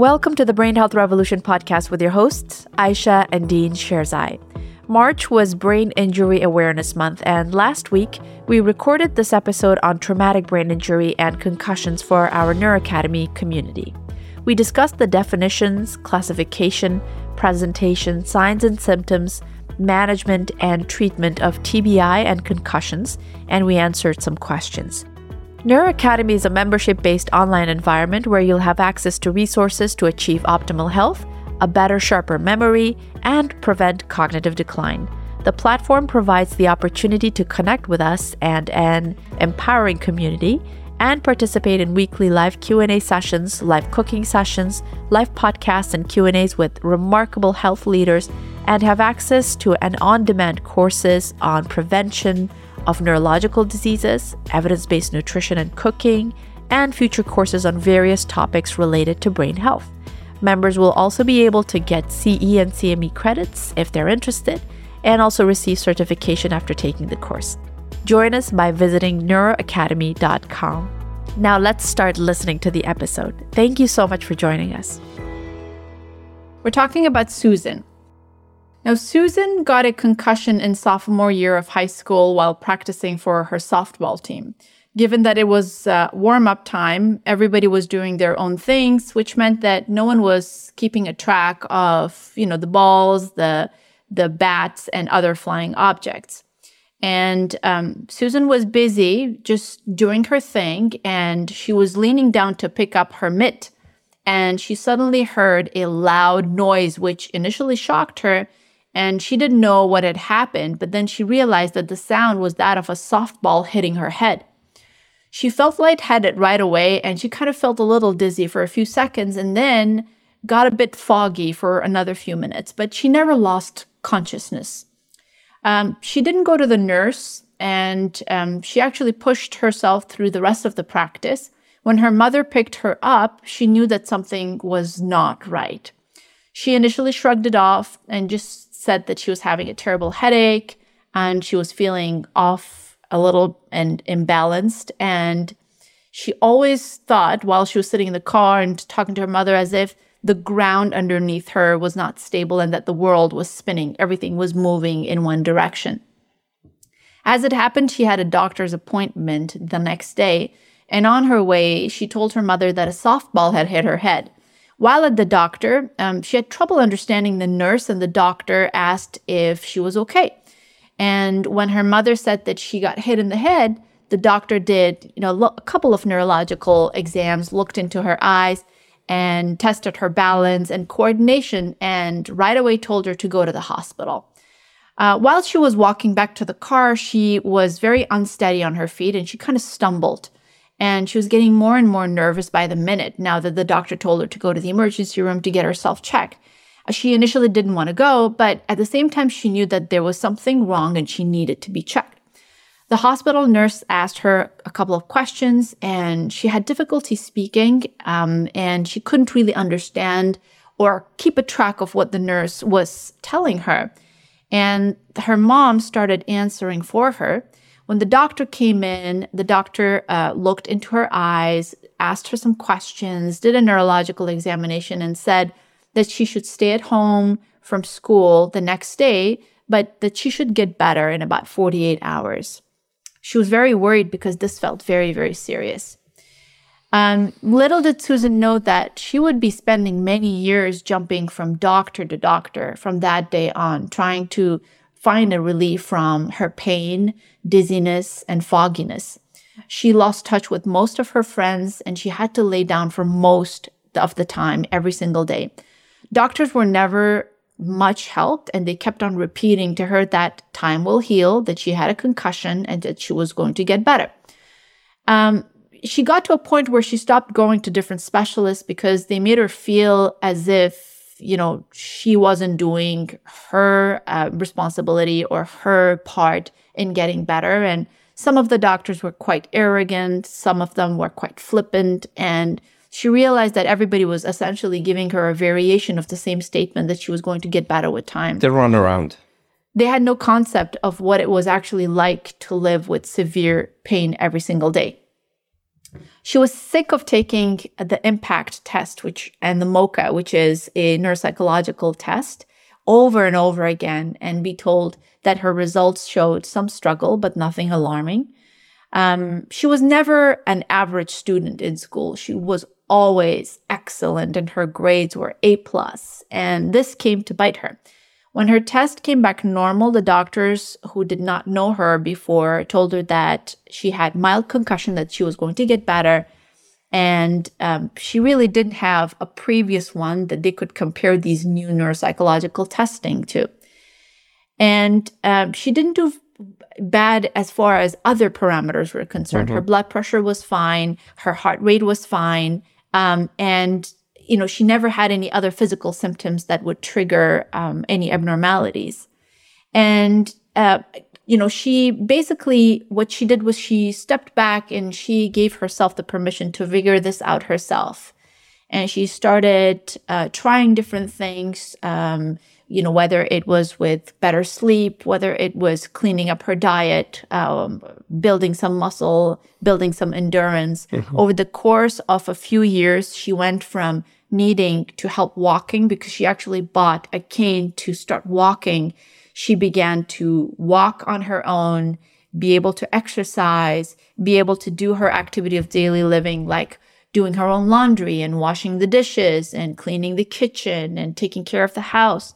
Welcome to the Brain Health Revolution podcast with your hosts, Ayesha and Dean Sherzai. March was Brain Injury Awareness Month, and last week we recorded this episode on traumatic brain injury and concussions for our Neuro Academy community. We discussed the definitions, classification, presentation, signs and symptoms, management, and treatment of TBI and concussions, and we answered some questions. Neuro Academy is a membership based online environment where you'll have access to resources to achieve optimal health, a better, sharper memory, and prevent cognitive decline. The platform provides the opportunity to connect with us and an empowering community and participate in weekly live Q&A sessions, live cooking sessions, live podcasts and Q&As with remarkable health leaders and have access to an on-demand courses on prevention, of neurological diseases, evidence based nutrition and cooking, and future courses on various topics related to brain health. Members will also be able to get CE and CME credits if they're interested, and also receive certification after taking the course. Join us by visiting neuroacademy.com. Now let's start listening to the episode. Thank you so much for joining us. We're talking about Susan, now, Susan got a concussion in sophomore year of high school while practicing for her softball team. Given that it was uh, warm up time, everybody was doing their own things, which meant that no one was keeping a track of, you know, the balls, the the bats, and other flying objects. And um, Susan was busy just doing her thing, and she was leaning down to pick up her mitt. And she suddenly heard a loud noise, which initially shocked her and she didn't know what had happened, but then she realized that the sound was that of a softball hitting her head. She felt lightheaded right away and she kind of felt a little dizzy for a few seconds and then got a bit foggy for another few minutes, but she never lost consciousness. Um, she didn't go to the nurse and um, she actually pushed herself through the rest of the practice. When her mother picked her up, she knew that something was not right. She initially shrugged it off and just said that she was having a terrible headache and she was feeling off a little and imbalanced. And she always thought while she was sitting in the car and talking to her mother as if the ground underneath her was not stable and that the world was spinning. Everything was moving in one direction. As it happened, she had a doctor's appointment the next day. And on her way, she told her mother that a softball had hit her head. While at the doctor, um, she had trouble understanding the nurse, and the doctor asked if she was okay. And when her mother said that she got hit in the head, the doctor did, you know, lo- a couple of neurological exams, looked into her eyes, and tested her balance and coordination, and right away told her to go to the hospital. Uh, while she was walking back to the car, she was very unsteady on her feet and she kind of stumbled and she was getting more and more nervous by the minute now that the doctor told her to go to the emergency room to get herself checked. Uh, she initially didn't want to go, but at the same time, she knew that there was something wrong and she needed to be checked. The hospital nurse asked her a couple of questions, and she had difficulty speaking, um, and she couldn't really understand or keep a track of what the nurse was telling her. And her mom started answering for her. When the doctor came in, the doctor uh, looked into her eyes, asked her some questions, did a neurological examination, and said that she should stay at home from school the next day, but that she should get better in about 48 hours. She was very worried because this felt very, very serious. Um, little did Susan know that she would be spending many years jumping from doctor to doctor from that day on, trying to find a relief from her pain, dizziness, and fogginess. She lost touch with most of her friends and she had to lay down for most of the time every single day. Doctors were never much helped and they kept on repeating to her that time will heal, that she had a concussion, and that she was going to get better. Um, she got to a point where she stopped going to different specialists because they made her feel as if you know, she wasn't doing her uh, responsibility or her part in getting better. And some of the doctors were quite arrogant, some of them were quite flippant. And she realized that everybody was essentially giving her a variation of the same statement that she was going to get better with time. They run around. They had no concept of what it was actually like to live with severe pain every single day. She was sick of taking the impact test, which and the MOCA, which is a neuropsychological test, over and over again, and be told that her results showed some struggle, but nothing alarming. Um, she was never an average student in school. She was always excellent, and her grades were A plus. And this came to bite her. When her test came back normal, the doctors who did not know her before told her that she had mild concussion, that she was going to get better. And um, she really didn't have a previous one that they could compare these new neuropsychological testing to. And um, she didn't do bad as far as other parameters were concerned. Mm-hmm. Her blood pressure was fine, her heart rate was fine, um, and you know, she never had any other physical symptoms that would trigger um, any abnormalities. And, uh, you know, she basically, what she did was she stepped back and she gave herself the permission to figure this out herself. And she started uh, trying different things, um, you know, whether it was with better sleep, whether it was cleaning up her diet, um, building some muscle, building some endurance. Mm-hmm. Over the course of a few years, she went from needing to help walking because she actually bought a cane to start walking. She began to walk on her own, be able to exercise, be able to do her activity of daily living, like doing her own laundry and washing the dishes and cleaning the kitchen and taking care of the house.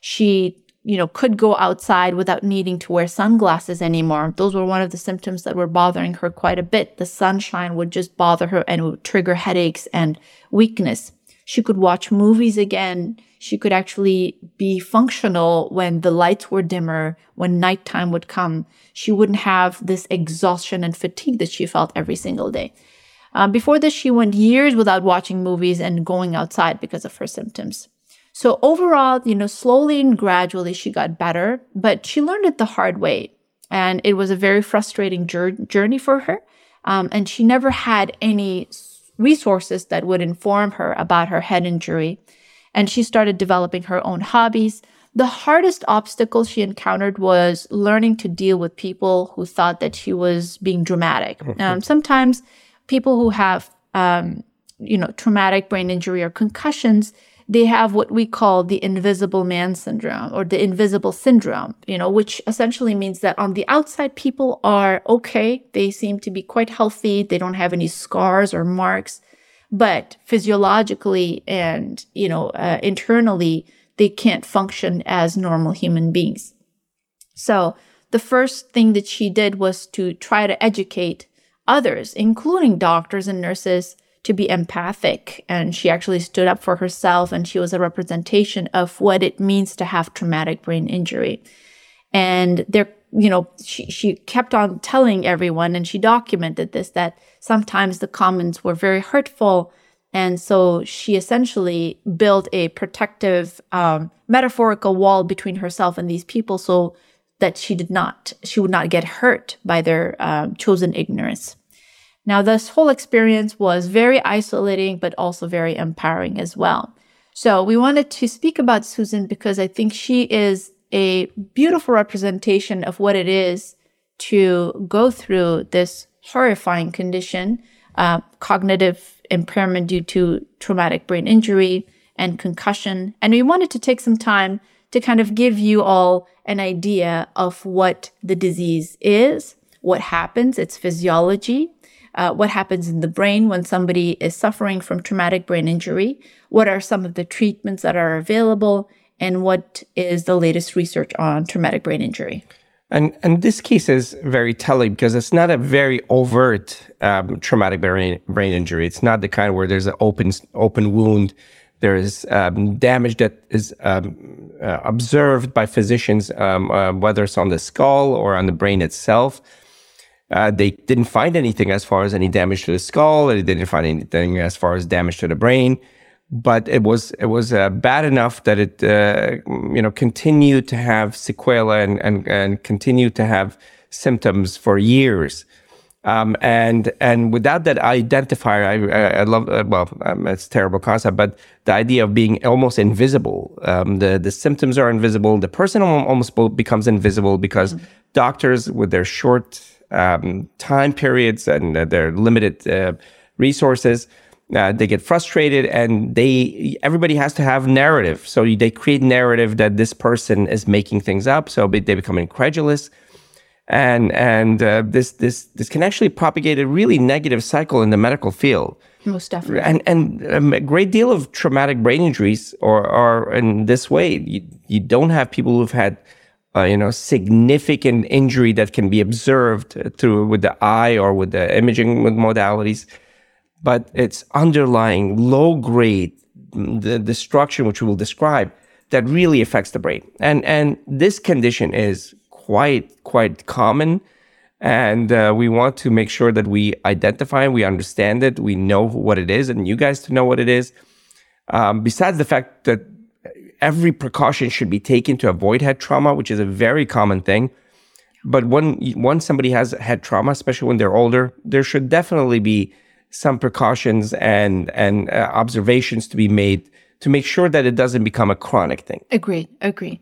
She, you know, could go outside without needing to wear sunglasses anymore. Those were one of the symptoms that were bothering her quite a bit. The sunshine would just bother her and would trigger headaches and weakness. She could watch movies again. She could actually be functional when the lights were dimmer, when nighttime would come. She wouldn't have this exhaustion and fatigue that she felt every single day. Um, before this, she went years without watching movies and going outside because of her symptoms. So overall, you know, slowly and gradually she got better, but she learned it the hard way. And it was a very frustrating journey for her. Um, and she never had any resources that would inform her about her head injury. And she started developing her own hobbies. The hardest obstacle she encountered was learning to deal with people who thought that she was being dramatic. Mm-hmm. Um, sometimes people who have, um, you know, traumatic brain injury or concussions, they have what we call the invisible man syndrome or the invisible syndrome, you know, which essentially means that on the outside, people are okay. They seem to be quite healthy. They don't have any scars or marks, but physiologically and, you know, uh, internally, they can't function as normal human beings. So the first thing that she did was to try to educate others, including doctors and nurses, to be empathic. And she actually stood up for herself and she was a representation of what it means to have traumatic brain injury. And there, you know, she, she kept on telling everyone and she documented this that sometimes the comments were very hurtful. And so she essentially built a protective, um, metaphorical wall between herself and these people so that she did not, she would not get hurt by their um, chosen ignorance. Now, this whole experience was very isolating, but also very empowering as well. So, we wanted to speak about Susan because I think she is a beautiful representation of what it is to go through this horrifying condition, uh, cognitive impairment due to traumatic brain injury and concussion. And we wanted to take some time to kind of give you all an idea of what the disease is, what happens, its physiology, uh, what happens in the brain when somebody is suffering from traumatic brain injury, what are some of the treatments that are available, and what is the latest research on traumatic brain injury. And and this case is very telling because it's not a very overt um, traumatic brain brain injury. It's not the kind where there's an open open wound. There is um, damage that is um, uh, observed by physicians, um, uh, whether it's on the skull or on the brain itself. Uh, they didn't find anything as far as any damage to the skull. They didn't find anything as far as damage to the brain. But it was it was uh, bad enough that it uh, you know continued to have sequelae and, and and continued to have symptoms for years. Um, and and without that identifier, I, I, love uh, well, um, it's a terrible concept, but the idea of being almost invisible. Um, the the symptoms are invisible. The person almost becomes invisible because mm-hmm. doctors, with their short um, time periods and uh, their limited uh, resources. Uh, they get frustrated and they everybody has to have narrative. So they create narrative that this person is making things up. So they become incredulous. And and uh, this this this can actually propagate a really negative cycle in the medical field. Most definitely. And and um, a great deal of traumatic brain injuries are are in this way. You, you don't have people who've had uh, you know significant injury that can be observed through with the eye or with the imaging modalities. But it's underlying low grade the destruction which we will describe that really affects the brain. And and this condition is quite quite common. And uh, we want to make sure that we identify and we understand it. We know what it is and you guys to know what it is. Um, besides the fact that every precaution should be taken to avoid head trauma which is a very common thing but when once somebody has head trauma especially when they're older there should definitely be some precautions and and uh, observations to be made to make sure that it doesn't become a chronic thing agree agree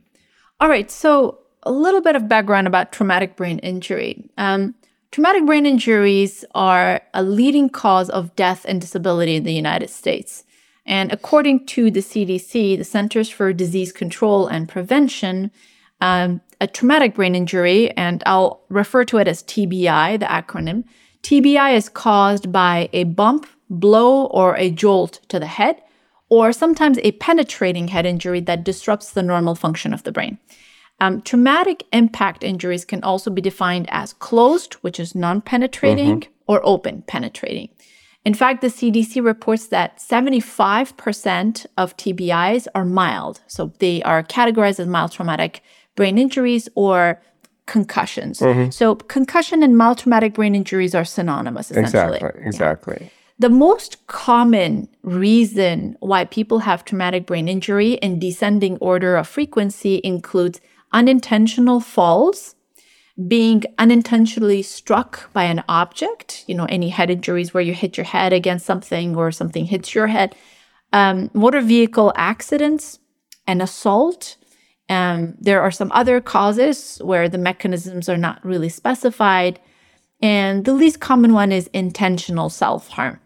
all right so a little bit of background about traumatic brain injury. Um, traumatic brain injuries are a leading cause of death and disability in the United States. And according to the CDC, the Centers for Disease Control and Prevention, um, a traumatic brain injury, and I'll refer to it as TBI, the acronym, TBI is caused by a bump, blow, or a jolt to the head, or sometimes a penetrating head injury that disrupts the normal function of the brain. Um, traumatic impact injuries can also be defined as closed, which is non penetrating, mm-hmm. or open penetrating. In fact, the CDC reports that 75% of TBIs are mild. So they are categorized as mild traumatic brain injuries or concussions. Mm-hmm. So concussion and mild traumatic brain injuries are synonymous, essentially. Exactly. Exactly. Yeah. The most common reason why people have traumatic brain injury in descending order of frequency includes unintentional falls, being unintentionally struck by an object, you know, any head injuries where you hit your head against something or something hits your head, um, motor vehicle accidents, and assault. Um, there are some other causes where the mechanisms are not really specified. And the least common one is intentional self harm.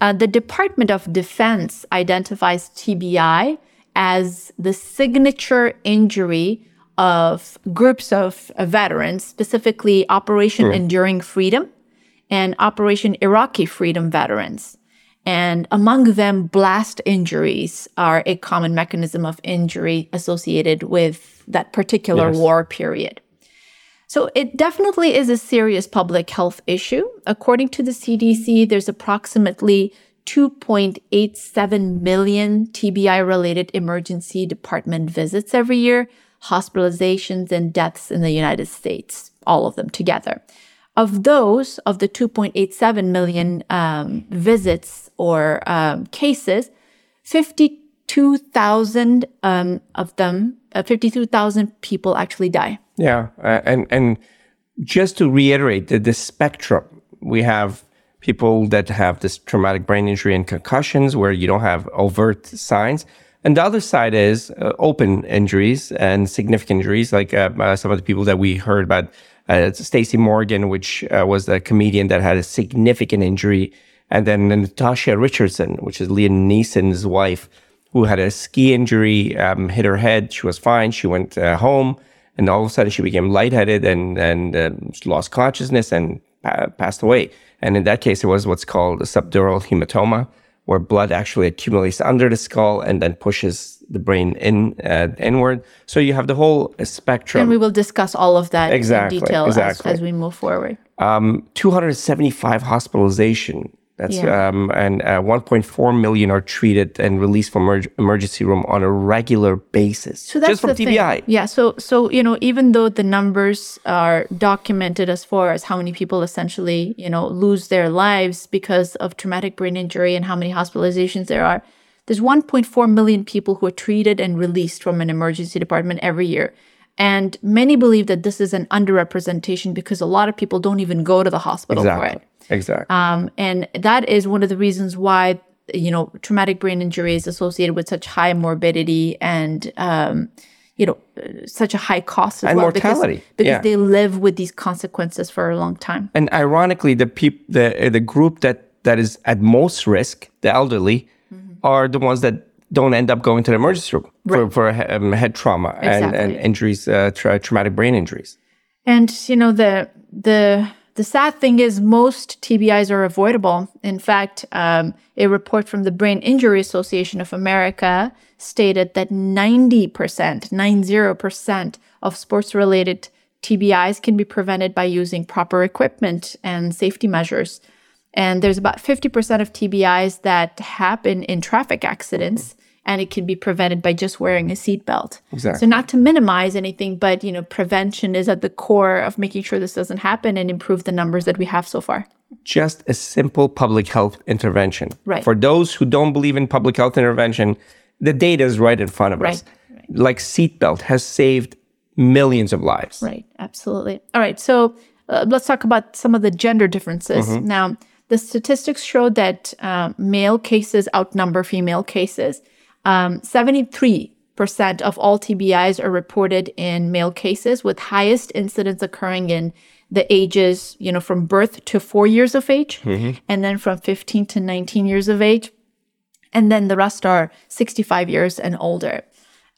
Uh, the Department of Defense identifies TBI as the signature injury of groups of uh, veterans, specifically Operation sure. Enduring Freedom and Operation Iraqi Freedom veterans. And among them, blast injuries are a common mechanism of injury associated with that particular yes. war period. So it definitely is a serious public health issue. According to the CDC, there's approximately 2.87 million TBI related emergency department visits every year, hospitalizations and deaths in the United States, all of them together. Of those, of the 2.87 million um, visits or um, cases, 52,000 um, of them, uh, 52,000 people actually die. Yeah, uh, and and just to reiterate, the, the spectrum we have people that have this traumatic brain injury and concussions where you don't have overt signs. And the other side is uh, open injuries and significant injuries, like uh, uh, some of the people that we heard about. Uh, Tracy Morgan, which uh, was a comedian that had a significant injury, and then Natasha Richardson, which is Liam Neeson's wife, who had a ski injury, um, hit her head. She was fine. She went uh, home, and all of a sudden she became lightheaded and and lost consciousness and passed away. And in that case, it was what's called a subdural hematoma, where blood actually accumulates under the skull and then pushes the brain in uh, inward. So you have the whole spectrum. And we will discuss all of that exactly, in detail exactly. As, as we move forward. Um, 275 hospitalization that's yeah. um, and uh, 1.4 million are treated and released from emerg- emergency room on a regular basis. So that's just from TBI. Thing. Yeah. So so you know even though the numbers are documented as far as how many people essentially you know lose their lives because of traumatic brain injury and how many hospitalizations there are, there's 1.4 million people who are treated and released from an emergency department every year. And many believe that this is an underrepresentation because a lot of people don't even go to the hospital exactly. for it. Exactly. Um, and that is one of the reasons why you know traumatic brain injury is associated with such high morbidity and um, you know, such a high cost as And well mortality, because, because yeah. they live with these consequences for a long time. And ironically, the peop- the the group that that is at most risk, the elderly, Mm-hmm. are the ones that don't end up going to the emergency room for for um, head trauma and, and injuries, uh, tra- traumatic brain injuries. And you know the the the sad thing is most TBIs are avoidable. In fact, um, a report from the Brain Injury Association of America stated that 90%, 90% of sports related TBIs can be prevented by using proper equipment and safety measures. And there's about 50% of TBIs that happen in traffic accidents, and it can be prevented by just wearing a seatbelt. Exactly. So not to minimize anything, but you know, prevention is at the core of making sure this doesn't happen and improve the numbers that we have so far. Just a simple public health intervention. Right. For those who don't believe in public health intervention, the data is right in front of us. Right, Like seatbelt has saved millions of lives. Right, absolutely. All right, so uh, let's talk about some of the gender differences. Now, the statistics show that uh, male cases outnumber female cases. Um, 73% of all TBIs are reported in male cases, with highest incidence occurring in the ages, you know, from birth to four years of age, and then from 15 to 19 years of age. And then the rest are 65 years and older.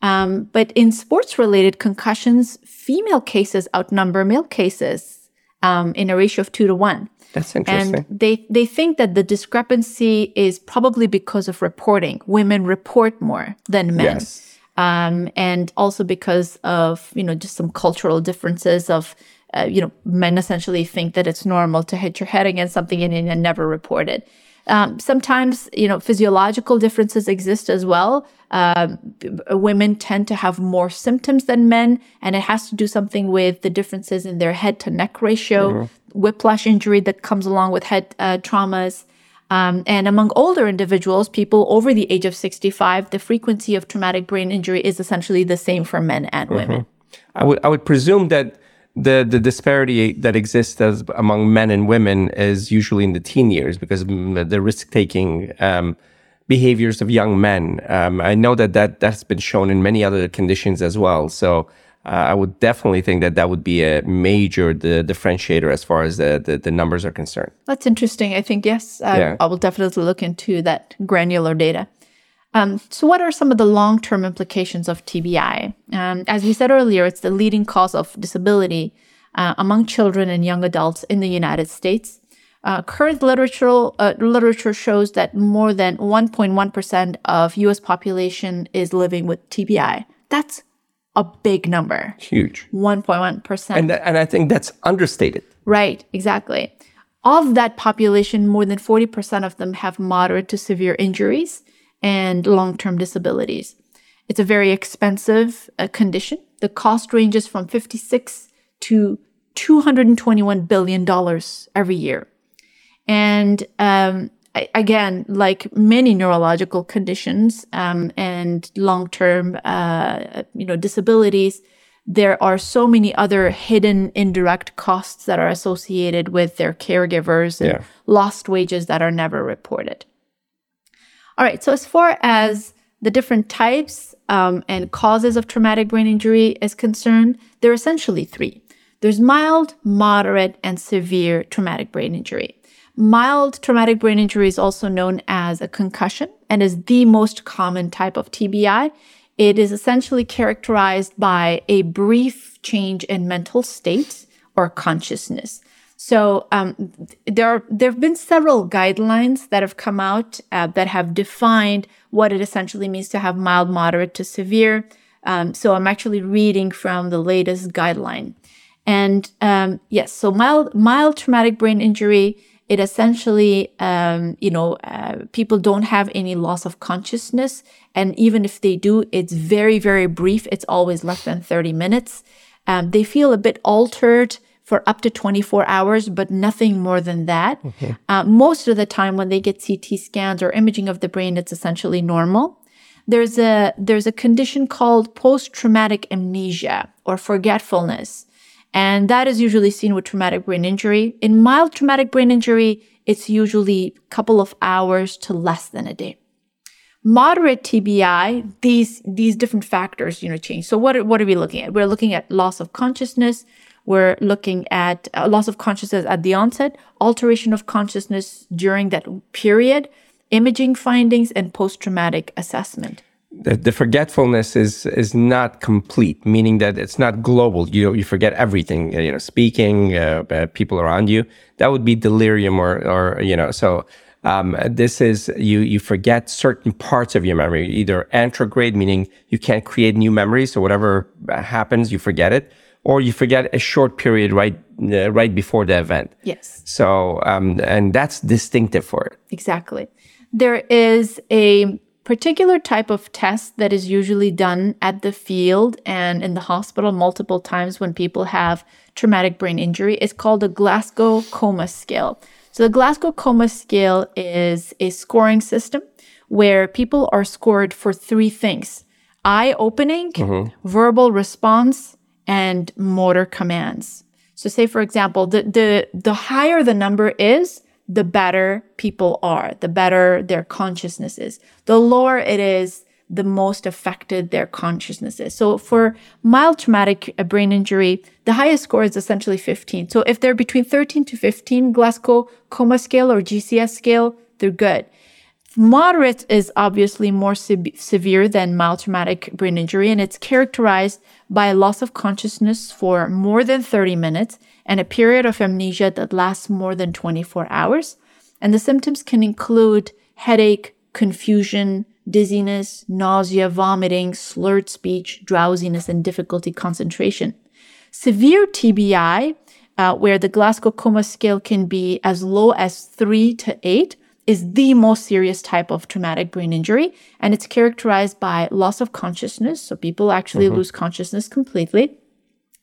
Um, but in sports related concussions, female cases outnumber male cases um, in a ratio of two to one. That's interesting. And they, they think that the discrepancy is probably because of reporting. Women report more than men. yes. Um, and also because of, you know, just some cultural differences of, uh, you know, men essentially think that it's normal to hit your head against something and, and never report it. Um, sometimes, you know, physiological differences exist as well. Um, b- women tend to have more symptoms than men, and it has to do something with the differences in their head to neck ratio, whiplash injury that comes along with head uh, traumas. Um, and among older individuals, people over the age of 65, the frequency of traumatic brain injury is essentially the same for men and women. I would I would presume that the the disparity that exists as among men and women is usually in the teen years because the risk taking um, behaviors of young men. Um, I know that that that's been shown in many other conditions as well. So. Uh, I would definitely think that that would be a major the differentiator as far as the, the, the numbers are concerned. That's interesting. I think, yes, uh, Yeah. I will definitely look into that granular data. Um, so, what are some of the long term implications of TBI? Um, as we said earlier, it's the leading cause of disability uh, among children and young adults in the United States. Uh, current literature, uh, literature shows that more than 1.1% of US population is living with TBI. That's a big number. Huge. 1.1%. And, tha- and I think that's understated. Right, exactly. Of that population, more than 40% of them have moderate to severe injuries and long term disabilities. It's a very expensive uh, condition. The cost ranges from 56 to $221 billion every year. And um, again, like many neurological conditions um, and long-term, uh, you know, disabilities, there are so many other hidden indirect costs that are associated with their caregivers and Yeah. lost wages that are never reported. All right. So as far as the different types um, and causes of traumatic brain injury is concerned, there are essentially three. There's mild, moderate, and severe traumatic brain injury. Mild traumatic brain injury is also known as a concussion and is the most common type of TBI. It is essentially characterized by a brief change in mental state or consciousness. So um, there are, there have been several guidelines that have come out uh, that have defined what it essentially means to have mild, moderate to severe. Um, so I'm actually reading from the latest guideline. And um, yes, so mild mild traumatic brain injury. It essentially, um, you know, uh, people don't have any loss of consciousness, and even if they do, it's very very brief. It's always less than thirty minutes. Um, they feel a bit altered for up to 24 hours, but nothing more than that. Uh, most of the time, when they get CT scans or imaging of the brain, it's essentially normal. There's a there's a condition called post-traumatic amnesia or forgetfulness, and that is usually seen with traumatic brain injury. In mild traumatic brain injury, it's usually a couple of hours to less than a day. Moderate TBI, these these different factors, you know, change. So what what are we looking at? We're looking at loss of consciousness. We're looking at uh, loss of consciousness at the onset, alteration of consciousness during that period, imaging findings, and post-traumatic assessment. The, the, forgetfulness is is not complete, meaning that it's not global. You you forget everything. You know, speaking, uh, uh, people around you. That would be delirium, or or you know. So um, this is you you forget certain parts of your memory, either anterograde, meaning you can't create new memories, so whatever happens, you forget it, or you forget a short period right uh, right before the event. Yes. So um, and that's distinctive for it. Exactly. There is a particular type of test that is usually done at the field and in the hospital multiple times when people have traumatic brain injury. is called the Glasgow Coma Scale. So the Glasgow Coma Scale is a scoring system where people are scored for three things eye opening, mm-hmm. verbal response, and motor commands. So say for example, the, the the higher the number is, the better people are, the better their consciousness is. The lower it is, the most affected their consciousness is. So for mild traumatic uh, brain injury, the highest score is essentially 15. So if they're between 13 to 15 Glasgow coma scale or GCS scale, they're good. Moderate is obviously more se- severe than mild traumatic brain injury, and it's characterized by a loss of consciousness for more than 30 minutes and a period of amnesia that lasts more than 24 hours. And the symptoms can include headache, confusion, dizziness, nausea, vomiting, slurred speech, drowsiness, and difficulty concentration. Severe TBI, uh, where the Glasgow Coma Scale can be as low as three to eight, is the most serious type of traumatic brain injury. And it's characterized by loss of consciousness. So people actually mm-hmm. lose consciousness completely.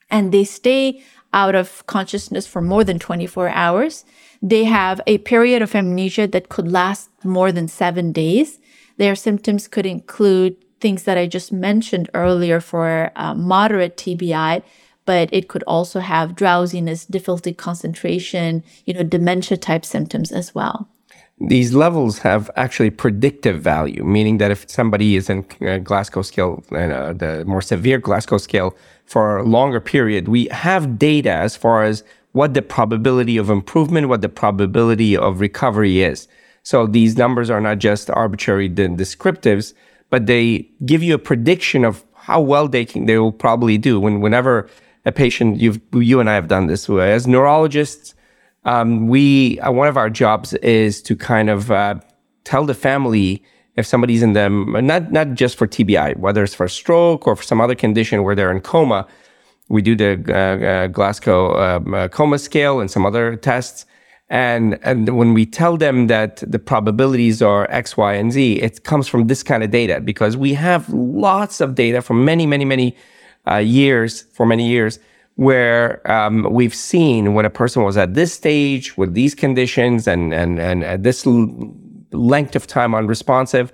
And they stay out of consciousness for more than 24 hours. They have a period of amnesia that could last more than seven days. Their symptoms could include things that I just mentioned earlier for uh, moderate TBI, but it could also have drowsiness, difficulty concentration, you know, dementia type symptoms as well. These levels have actually predictive value, meaning that if somebody is in uh, Glasgow scale, uh, the more severe Glasgow scale, for a longer period, we have data as far as what the probability of improvement, what the probability of recovery is. So these numbers are not just arbitrary descriptives, but they give you a prediction of how well they can, they will probably do. When whenever a patient, you've you and I have done this as neurologists, um, we uh, one of our jobs is to kind of uh, tell the family if somebody's in them, not not just for TBI, whether it's for stroke or for some other condition where they're in coma, we do the uh, uh, Glasgow um, uh, coma scale and some other tests. And, and when we tell them that the probabilities are X, Y, and Z, it comes from this kind of data because we have lots of data from many, many, many uh, years, for many years, where um, we've seen when a person was at this stage with these conditions and, and, and at this length of time unresponsive,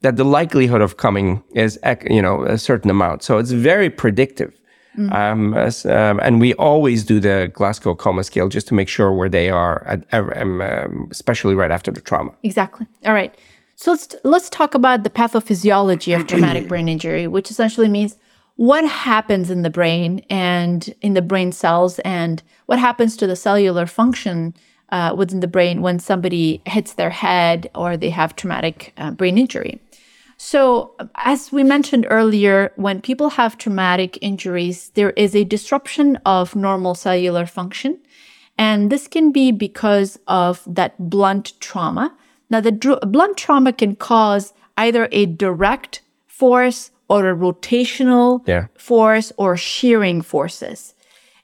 that the likelihood of coming is you know a certain amount. So it's very predictive. Mm-hmm. Um, as, um, and we always do the Glasgow coma scale just to make sure where they are, at, um, um, especially right after the trauma. Exactly. All right. So let's let's talk about the pathophysiology of traumatic brain injury, which essentially means what happens in the brain and in the brain cells, and what happens to the cellular function uh, within the brain when somebody hits their head or they have traumatic uh, brain injury. So, as we mentioned earlier, when people have traumatic injuries, there is a disruption of normal cellular function. And this can be because of that blunt trauma. Now, the dr- blunt trauma can cause either a direct force or a rotational yeah. force or shearing forces.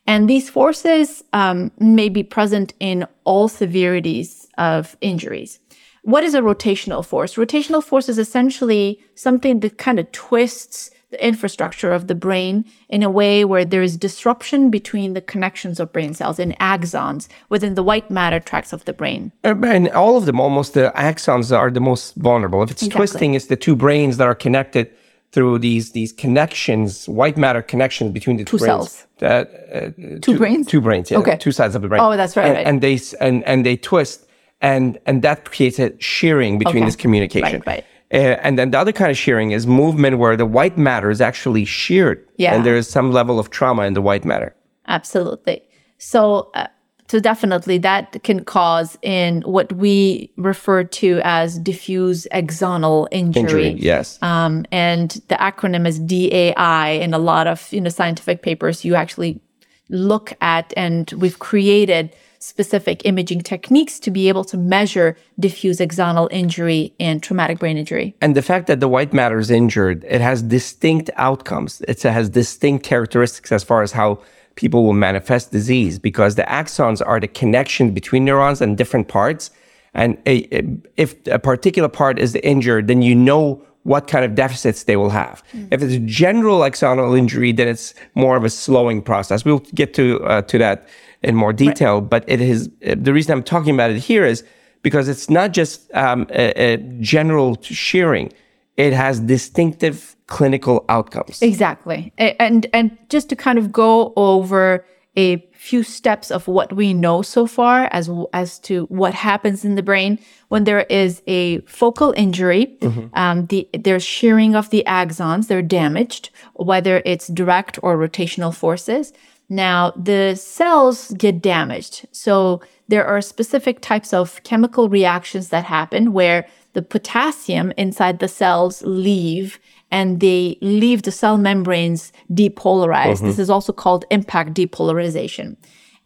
And these forces um, may be present in all severities of injuries. What is a rotational force? Rotational force is essentially something that kind of twists the infrastructure of the brain in a way where there is disruption between the connections of brain cells in axons within the white matter tracts of the brain. Uh, and all of them, almost the axons are the most vulnerable. If it's exactly. twisting, it's the two brains that are connected through these these connections, white matter connections between the two brains. cells. Uh, uh, two, two, brains. Two brains. Yeah. Okay. Two sides of the brain. Oh, that's right. And, right. and they and and they twist, and and that creates a shearing between okay. this communication. Right. Right. Uh, and then the other kind of shearing is movement where the white matter is actually sheared. Yeah. And there is some level of trauma in the white matter. Absolutely. So, uh, so definitely that can cause in what we refer to as diffuse axonal injury. Injury, yes. Um, and the acronym is DAI. In a lot of you know scientific papers, you actually look at, and we've created specific imaging techniques to be able to measure diffuse axonal injury and traumatic brain injury. And the fact that the white matter is injured, it has distinct outcomes. It has distinct characteristics as far as how people will manifest disease because the axons are the connection between neurons and different parts. And a, a, if a particular part is injured, then you know what kind of deficits they will have. Mm. If it's a general axonal injury, then it's more of a slowing process. We'll get to uh, to that in more detail. Right. But it is the reason I'm talking about it here is because it's not just um, a, a general shearing; it has distinctive clinical outcomes. Exactly, and and just to kind of go over a few steps of what we know so far as as to what happens in the brain when there is a focal injury. Mm-hmm. Um, the there's shearing of the axons; they're damaged, whether it's direct or rotational forces. Now, the cells get damaged. So there are specific types of chemical reactions that happen where the potassium inside the cells leave and they leave the cell membranes depolarized. Mm-hmm. This is also called impact depolarization.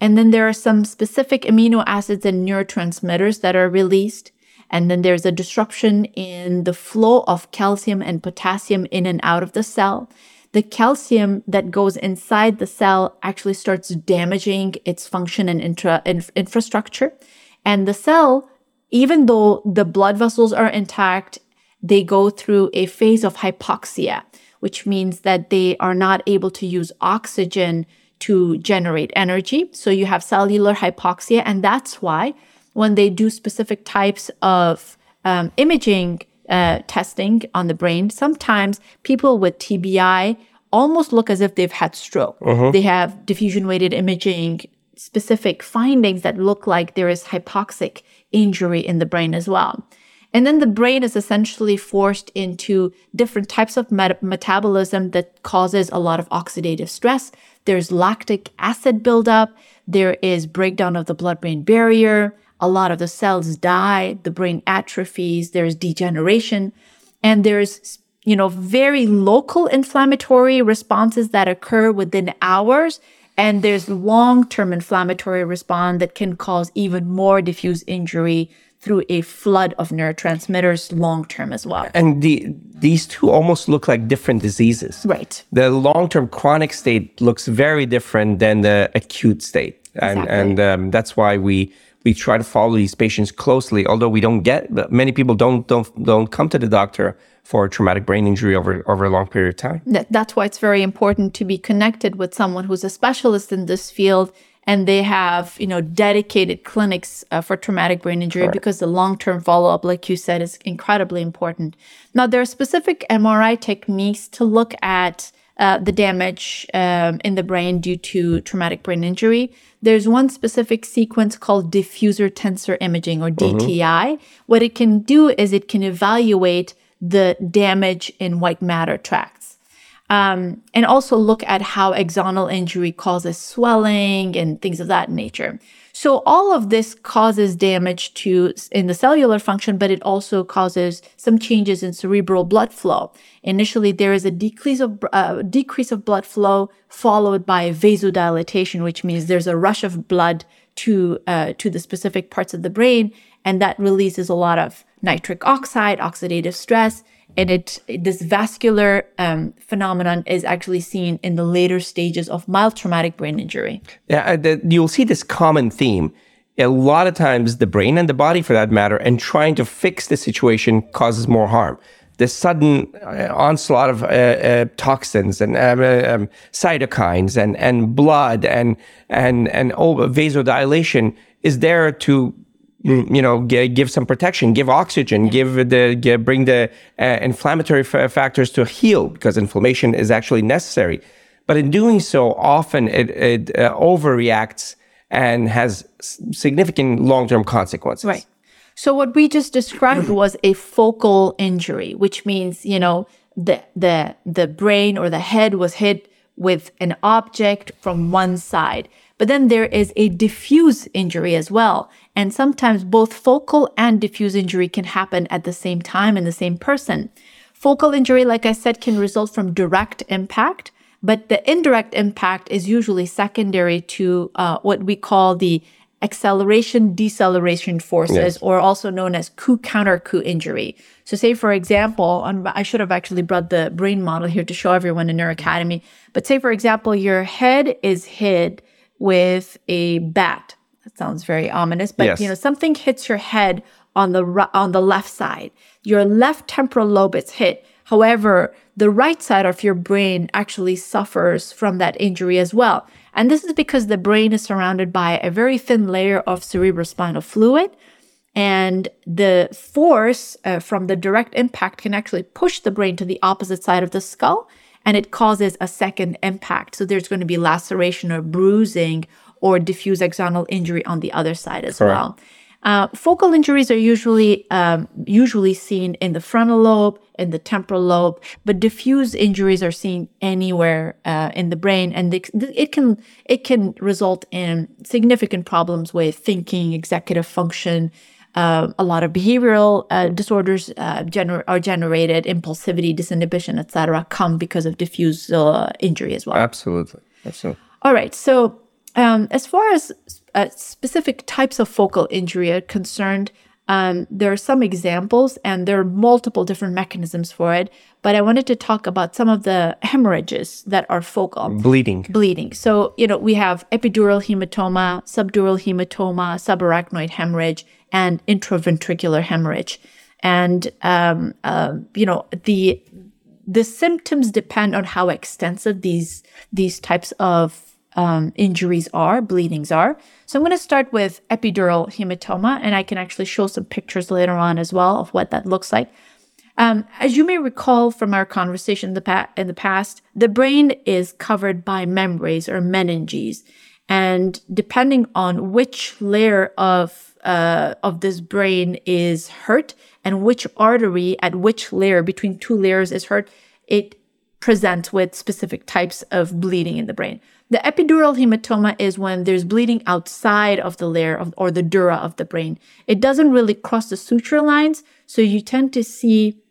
And then there are some specific amino acids and neurotransmitters that are released. And then there's a disruption in the flow of calcium and potassium in and out of the cell the calcium that goes inside the cell actually starts damaging its function and intra, inf- infrastructure. And the cell, even though the blood vessels are intact, they go through a phase of hypoxia, which means that they are not able to use oxygen to generate energy. So you have cellular hypoxia. And that's why when they do specific types of um, imaging, uh, testing on the brain, sometimes people with TBI almost look as if they've had stroke. Uh-huh. They have diffusion weighted imaging specific findings that look like there is hypoxic injury in the brain as well. And then the brain is essentially forced into different types of met- metabolism that causes a lot of oxidative stress. There's lactic acid buildup. There is breakdown of the blood brain barrier. A lot of the cells die, the brain atrophies, there's degeneration, and there's you know very local inflammatory responses that occur within hours. And there's long-term inflammatory response that can cause even more diffuse injury through a flood of neurotransmitters long term as well. And the, these two almost look like different diseases. Right. The long term chronic state looks very different than the acute state. Exactly. And, and um, that's why we we try to follow these patients closely. Although we don't get many people don't don't don't come to the doctor for a traumatic brain injury over over a long period of time. That's why it's very important to be connected with someone who's a specialist in this field and they have you know dedicated clinics uh, for traumatic brain injury Correct. because the long-term follow-up like you said is incredibly important now there are specific mri techniques to look at uh, the damage um, in the brain due to traumatic brain injury. There's one specific sequence called diffusion tensor imaging or DTI. Mm-hmm. What it can do is it can evaluate the damage in white matter tracts. Um, and also look at how axonal injury causes swelling and things of that nature. So all of this causes damage to in the cellular function, but it also causes some changes in cerebral blood flow. Initially, there is a decrease of uh, decrease of blood flow followed by vasodilatation, which means there's a rush of blood to uh, to the specific parts of the brain, and that releases a lot of nitric oxide, oxidative stress, and it this vascular um, phenomenon is actually seen in the later stages of mild traumatic brain injury. Yeah, you'll see this common theme. A lot of times, the brain and the body, for that matter, and trying to fix the situation causes more harm. The sudden uh, onslaught of uh, uh, toxins and uh, um, cytokines and, and blood and and and vasodilation is there to you know, give some protection, give oxygen, give the give, bring the uh, inflammatory f- factors to heal because inflammation is actually necessary. But in doing so, often it, it uh, overreacts and has significant long term consequences. Right. So what we just described was a focal injury, which means, you know, the the the brain or the head was hit with an object from one side. But then there is a diffuse injury as well. And sometimes both focal and diffuse injury can happen at the same time in the same person. Focal injury, like I said, can result from direct impact, but the indirect impact is usually secondary to uh, what we call the acceleration deceleration forces, yes. or also known as coup counter coup injury. So, say for example, I should have actually brought the brain model here to show everyone in Neuro Academy. But say for example, your head is hit with a bat. That sounds very ominous, but yes. you know something hits your head on the on the left side. Your left temporal lobe is hit. However, the right side of your brain actually suffers from that injury as well. And this is because the brain is surrounded by a very thin layer of cerebrospinal fluid. And the force uh, from the direct impact can actually push the brain to the opposite side of the skull and it causes a second impact. So there's going to be laceration or bruising or diffuse axonal injury on the other side as Correct. well. Uh, focal injuries are usually um, usually seen in the frontal lobe, in the temporal lobe, but diffuse injuries are seen anywhere uh, in the brain, and it can it can result in significant problems with thinking, executive function. Uh, a lot of behavioral uh, disorders uh, gener- are generated, impulsivity, disinhibition, etc., come because of diffuse uh, injury as well. Absolutely, absolutely. All right, so um, as far as uh, specific types of focal injury are concerned, um, there are some examples and there are multiple different mechanisms for it. But I wanted to talk about some of the hemorrhages that are focal. Bleeding. Bleeding. So, you know, we have epidural hematoma, subdural hematoma, subarachnoid hemorrhage, and intraventricular hemorrhage. And, um, uh, you know, the the symptoms depend on how extensive these these types of um, injuries are, bleedings are. So I'm going to start with epidural hematoma, and I can actually show some pictures later on as well of what that looks like. Um, as you may recall from our conversation in the, pa- in the past, the brain is covered by membranes or meninges. And depending on which layer of uh, of this brain is hurt and which artery at which layer between two layers is hurt, it presents with specific types of bleeding in the brain. The epidural hematoma is when there's bleeding outside of the layer of, or the dura of the brain. It doesn't really cross the suture lines, so you tend to see,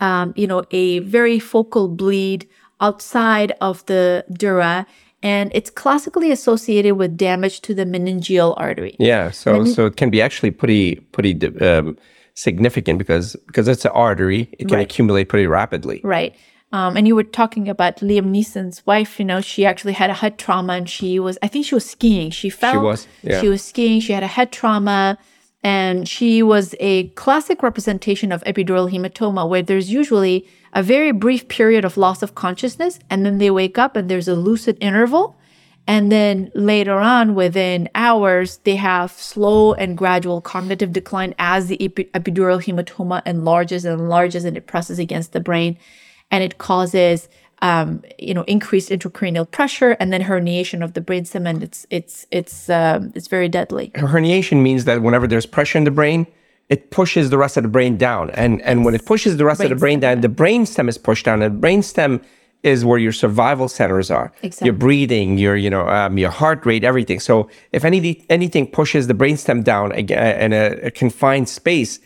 um, you know, a very focal bleed outside of the dura, and it's classically associated with damage to the meningeal artery. Yeah, so Mening- so it can be actually pretty pretty um, significant because because it's an artery, it can right. accumulate pretty rapidly. Right. Um, and you were talking about Liam Neeson's wife. You know, she actually had a head trauma, and she was, I think she was skiing. She fell. She was. Yeah. She was skiing. She had a head trauma, and she was a classic representation of epidural hematoma, where there's usually a very brief period of loss of consciousness, and then they wake up, and there's a lucid interval. And then later on, within hours, they have slow and gradual cognitive decline as the epidural hematoma enlarges and enlarges and it presses against the brain and it causes um, you know increased intracranial pressure and then herniation of the brainstem and it's it's it's um, it's very deadly. Herniation means that whenever there's pressure in the brain it pushes the rest of the brain down. And and when it pushes the rest brain of the brain down the brainstem is pushed down. And the brainstem is where your survival centers are. Exactly. your breathing your you know um, your heart rate everything. So if any, anything pushes the brainstem down again in a, a confined space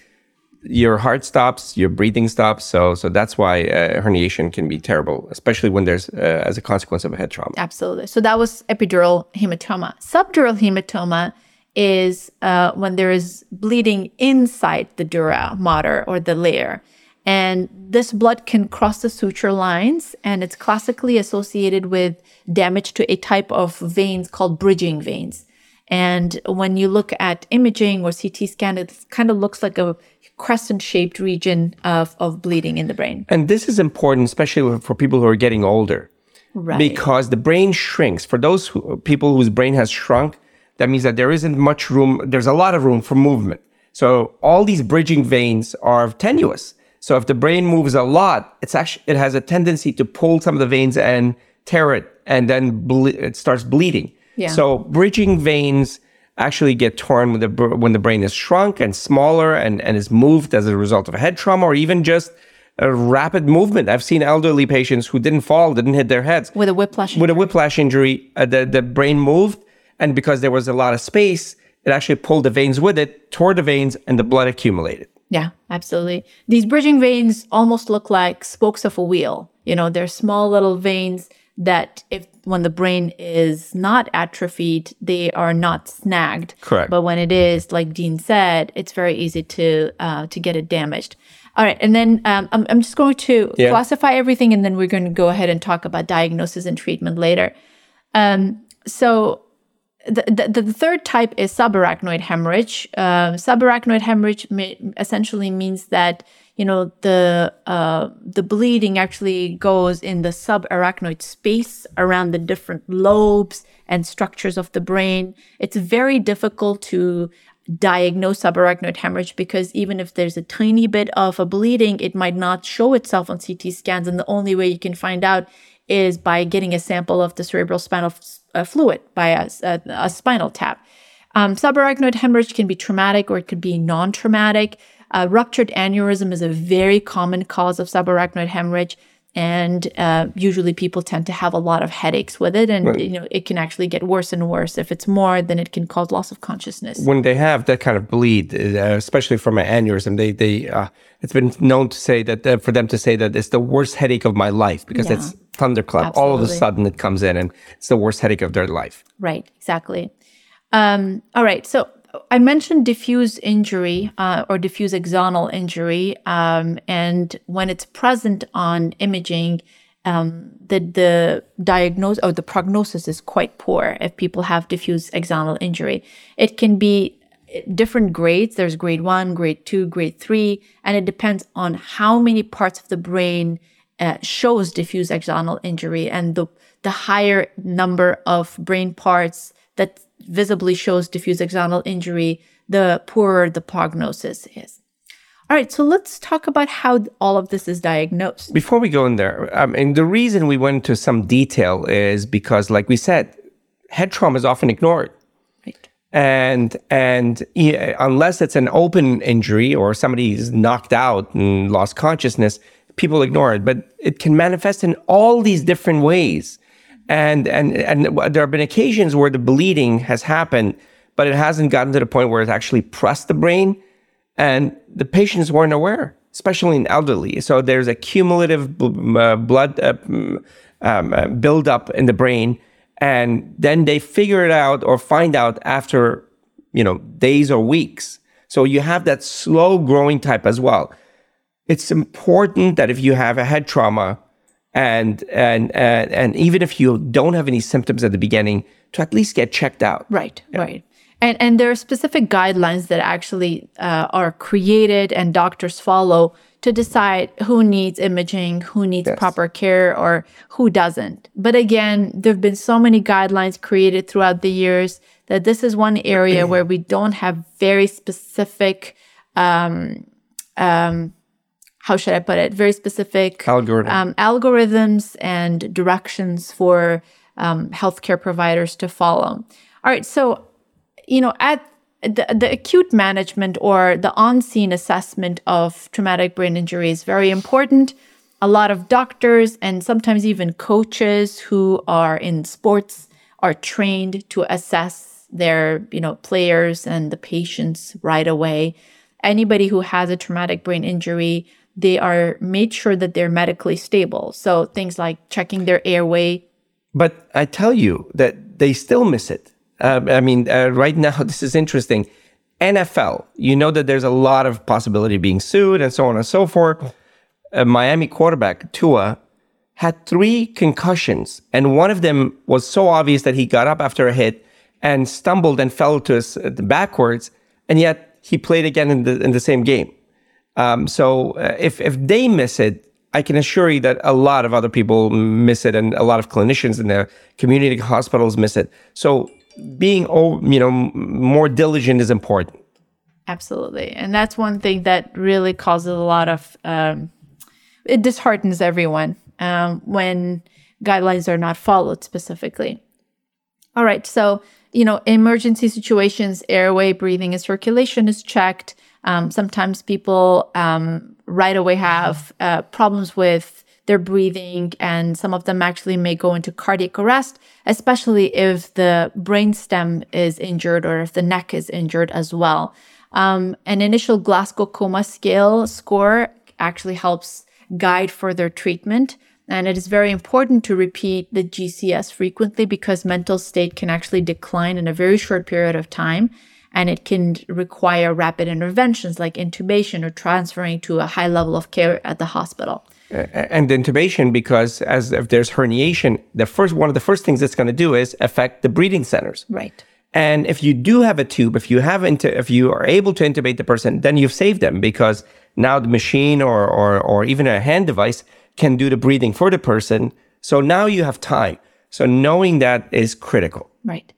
your heart stops, your breathing stops. So, so that's why uh, herniation can be terrible, especially when there's uh, as a consequence of a head trauma. Absolutely. So that was epidural hematoma. Subdural hematoma is uh, when there is bleeding inside the dura mater or the layer. And this blood can cross the suture lines, and it's classically associated with damage to a type of veins called bridging veins. And when you look at imaging or CT scan, it kind of looks like a crescent shaped region of, of bleeding in the brain. And this is important, especially for people who are getting older. Right. Because the brain shrinks. For those who, people whose brain has shrunk, that means that there isn't much room, there's a lot of room for movement. So all these bridging veins are tenuous. So if the brain moves a lot, it's actually, it has a tendency to pull some of the veins and tear it and then ble- it starts bleeding. Yeah. So bridging veins actually get torn when the when the brain is shrunk and smaller and, and is moved as a result of a head trauma or even just a rapid movement. I've seen elderly patients who didn't fall, didn't hit their heads with a whiplash. With a whiplash injury, uh, the the brain moved, and because there was a lot of space, it actually pulled the veins with it, tore the veins, and the blood accumulated. Yeah, absolutely. These bridging veins almost look like spokes of a wheel. You know, they're small little veins that if when the brain is not atrophied, they are not snagged. Correct. But when it is, like Dean said, it's very easy to uh, to get it damaged. All right, and then um, I'm, I'm just going to yeah. classify everything, and then we're going to go ahead and talk about diagnosis and treatment later. Um, so the, the, the, third type is subarachnoid hemorrhage. Uh, subarachnoid hemorrhage may, essentially means that you know the uh, the bleeding actually goes in the subarachnoid space around the different lobes and structures of the brain. It's very difficult to diagnose subarachnoid hemorrhage because even if there's a tiny bit of a bleeding, it might not show itself on CT scans, and the only way you can find out is by getting a sample of the cerebral spinal uh, fluid by a, a, a spinal tap. Um, subarachnoid hemorrhage can be traumatic or it could be non traumatic. Uh, ruptured aneurysm is a very common cause of subarachnoid hemorrhage. And uh, usually people tend to have a lot of headaches with it. And, right. you know, it can actually get worse and worse. If it's more, then it can cause loss of consciousness. When they have that kind of bleed, uh, especially from an aneurysm, they, they, uh, it's been known to say that, uh, for them to say that it's the worst headache of my life because yeah. it's thunderclap. Absolutely. All of a sudden it comes in and it's the worst headache of their life. Right, exactly. Um, all right. So I mentioned diffuse injury uh, or diffuse axonal injury. Um, and when it's present on imaging, um, the, the diagnosis or the prognosis is quite poor if people have diffuse axonal injury. It can be different grades. There's grade one, grade two, grade three, and it depends on how many parts of the brain uh, shows diffuse axonal injury and the, the higher number of brain parts that visibly shows diffuse axonal injury, the poorer the prognosis is. All right, so let's talk about how all of this is diagnosed. Before we go in there, um, I mean, the reason we went into some detail is because, like we said, head trauma is often ignored. Right. And and yeah, unless it's an open injury or somebody is knocked out and lost consciousness, people ignore it, but it can manifest in all these different ways. And, and, and there have been occasions where the bleeding has happened, but it hasn't gotten to the point where it's actually pressed the brain and the patients weren't aware, especially in elderly. So there's a cumulative uh, blood uh, um, uh, buildup in the brain. And then they figure it out or find out after, you know, days or weeks. So you have that slow growing type as well it's important that if you have a head trauma and and and, and even if you don't have any symptoms at the beginning to at least get checked out right yeah. right and and there are specific guidelines that actually uh, are created and doctors follow to decide who needs imaging who needs yes. proper care or who doesn't but again there have been so many guidelines created throughout the years that this is one area where we don't have very specific um, um, how should I put it, very specific Algorithm. um, algorithms and directions for um, healthcare providers to follow. All right, so you know, at the, the acute management or the on-scene assessment of traumatic brain injury is very important. A lot of doctors and sometimes even coaches who are in sports are trained to assess their, you know, players and the patients right away. Anybody who has a traumatic brain injury they are made sure that they're medically stable. So things like checking their airway. But I tell you that they still miss it. Uh, I mean, uh, right now, this is interesting. NFL, you know that there's a lot of possibility of being sued and so on and so forth. A Miami quarterback, Tua, had three concussions, and one of them was so obvious that he got up after a hit and stumbled and fell to his uh, backwards, and yet he played again in the in the same game. Um, so uh, if if they miss it, I can assure you that a lot of other people miss it, and a lot of clinicians in the community hospitals miss it. So being you know more diligent is important. Absolutely, and that's one thing that really causes a lot of um, it disheartens everyone um, when guidelines are not followed specifically. All right, so you know, emergency situations, airway, breathing, and circulation is checked. Um, sometimes people um, right away have uh, problems with their breathing, and some of them actually may go into cardiac arrest, especially if the brainstem is injured or if the neck is injured as well. Um, an initial Glasgow coma scale score actually helps guide further treatment. And it is very important to repeat the GCS frequently because mental state can actually decline in a very short period of time. And it can require rapid interventions like intubation or transferring to a high level of care at the hospital. And intubation, because as if there's herniation, the first one of the first things it's going to do is affect the breathing centers. Right. And if you do have a tube, if you have intu- if you are able to intubate the person, then you've saved them because now the machine or, or, or even a hand device can do the breathing for the person. So now you have time. So knowing that is critical. Right.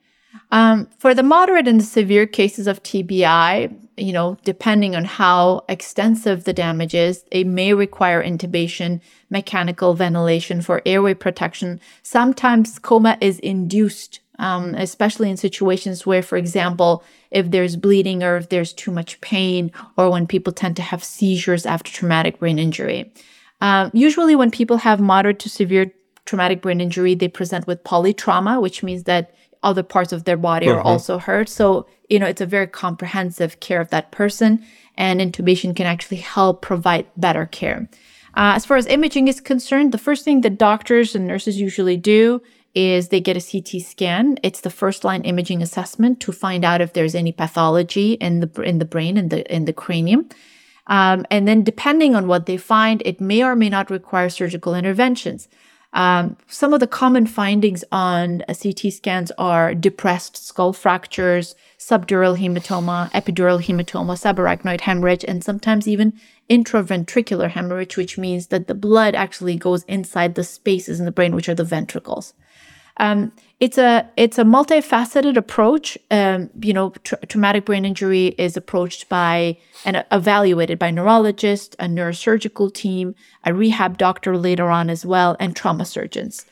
Um, for the moderate and severe cases of TBI, you know, depending on how extensive the damage is, it may require intubation, mechanical ventilation for airway protection. Sometimes coma is induced, um, especially in situations where, for example, if there's bleeding or if there's too much pain, or when people tend to have seizures after traumatic brain injury. Um, usually, when people have moderate to severe traumatic brain injury, they present with polytrauma, which means that other parts of their body are also hurt. So, you know, it's a very comprehensive care of that person, and intubation can actually help provide better care. Uh, as far as imaging is concerned, the first thing that doctors and nurses usually do is they get a CT scan. It's the first line imaging assessment to find out if there's any pathology in the in the brain in the in the cranium. Um, and then depending on what they find, it may or may not require surgical interventions. Um, some of the common findings on CT scans are depressed skull fractures, subdural hematoma, epidural hematoma, subarachnoid hemorrhage, and sometimes even intraventricular hemorrhage, which means that the blood actually goes inside the spaces in the brain, which are the ventricles. Um, it's a it's a multifaceted approach. Um, you know, tra- traumatic brain injury is approached by and evaluated by neurologists, a neurosurgical team, a rehab doctor later on as well, and trauma surgeons.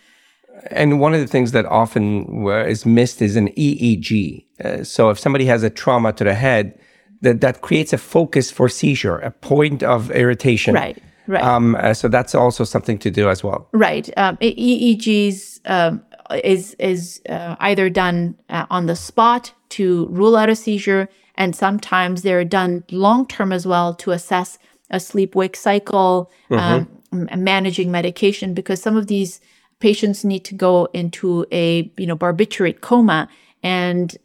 And one of the things that often is missed is an EEG. Uh, so if somebody has a trauma to the head, that that creates a focus for seizure, a point of irritation. Right. Right. Um, uh, so that's also something to do as well. Right. Um, EEGs um, is is uh, either done uh, on the spot to rule out a seizure, and sometimes they're done long term as well to assess a sleep wake cycle, mm-hmm. um, managing medication, because some of these patients need to go into a you know barbiturate coma and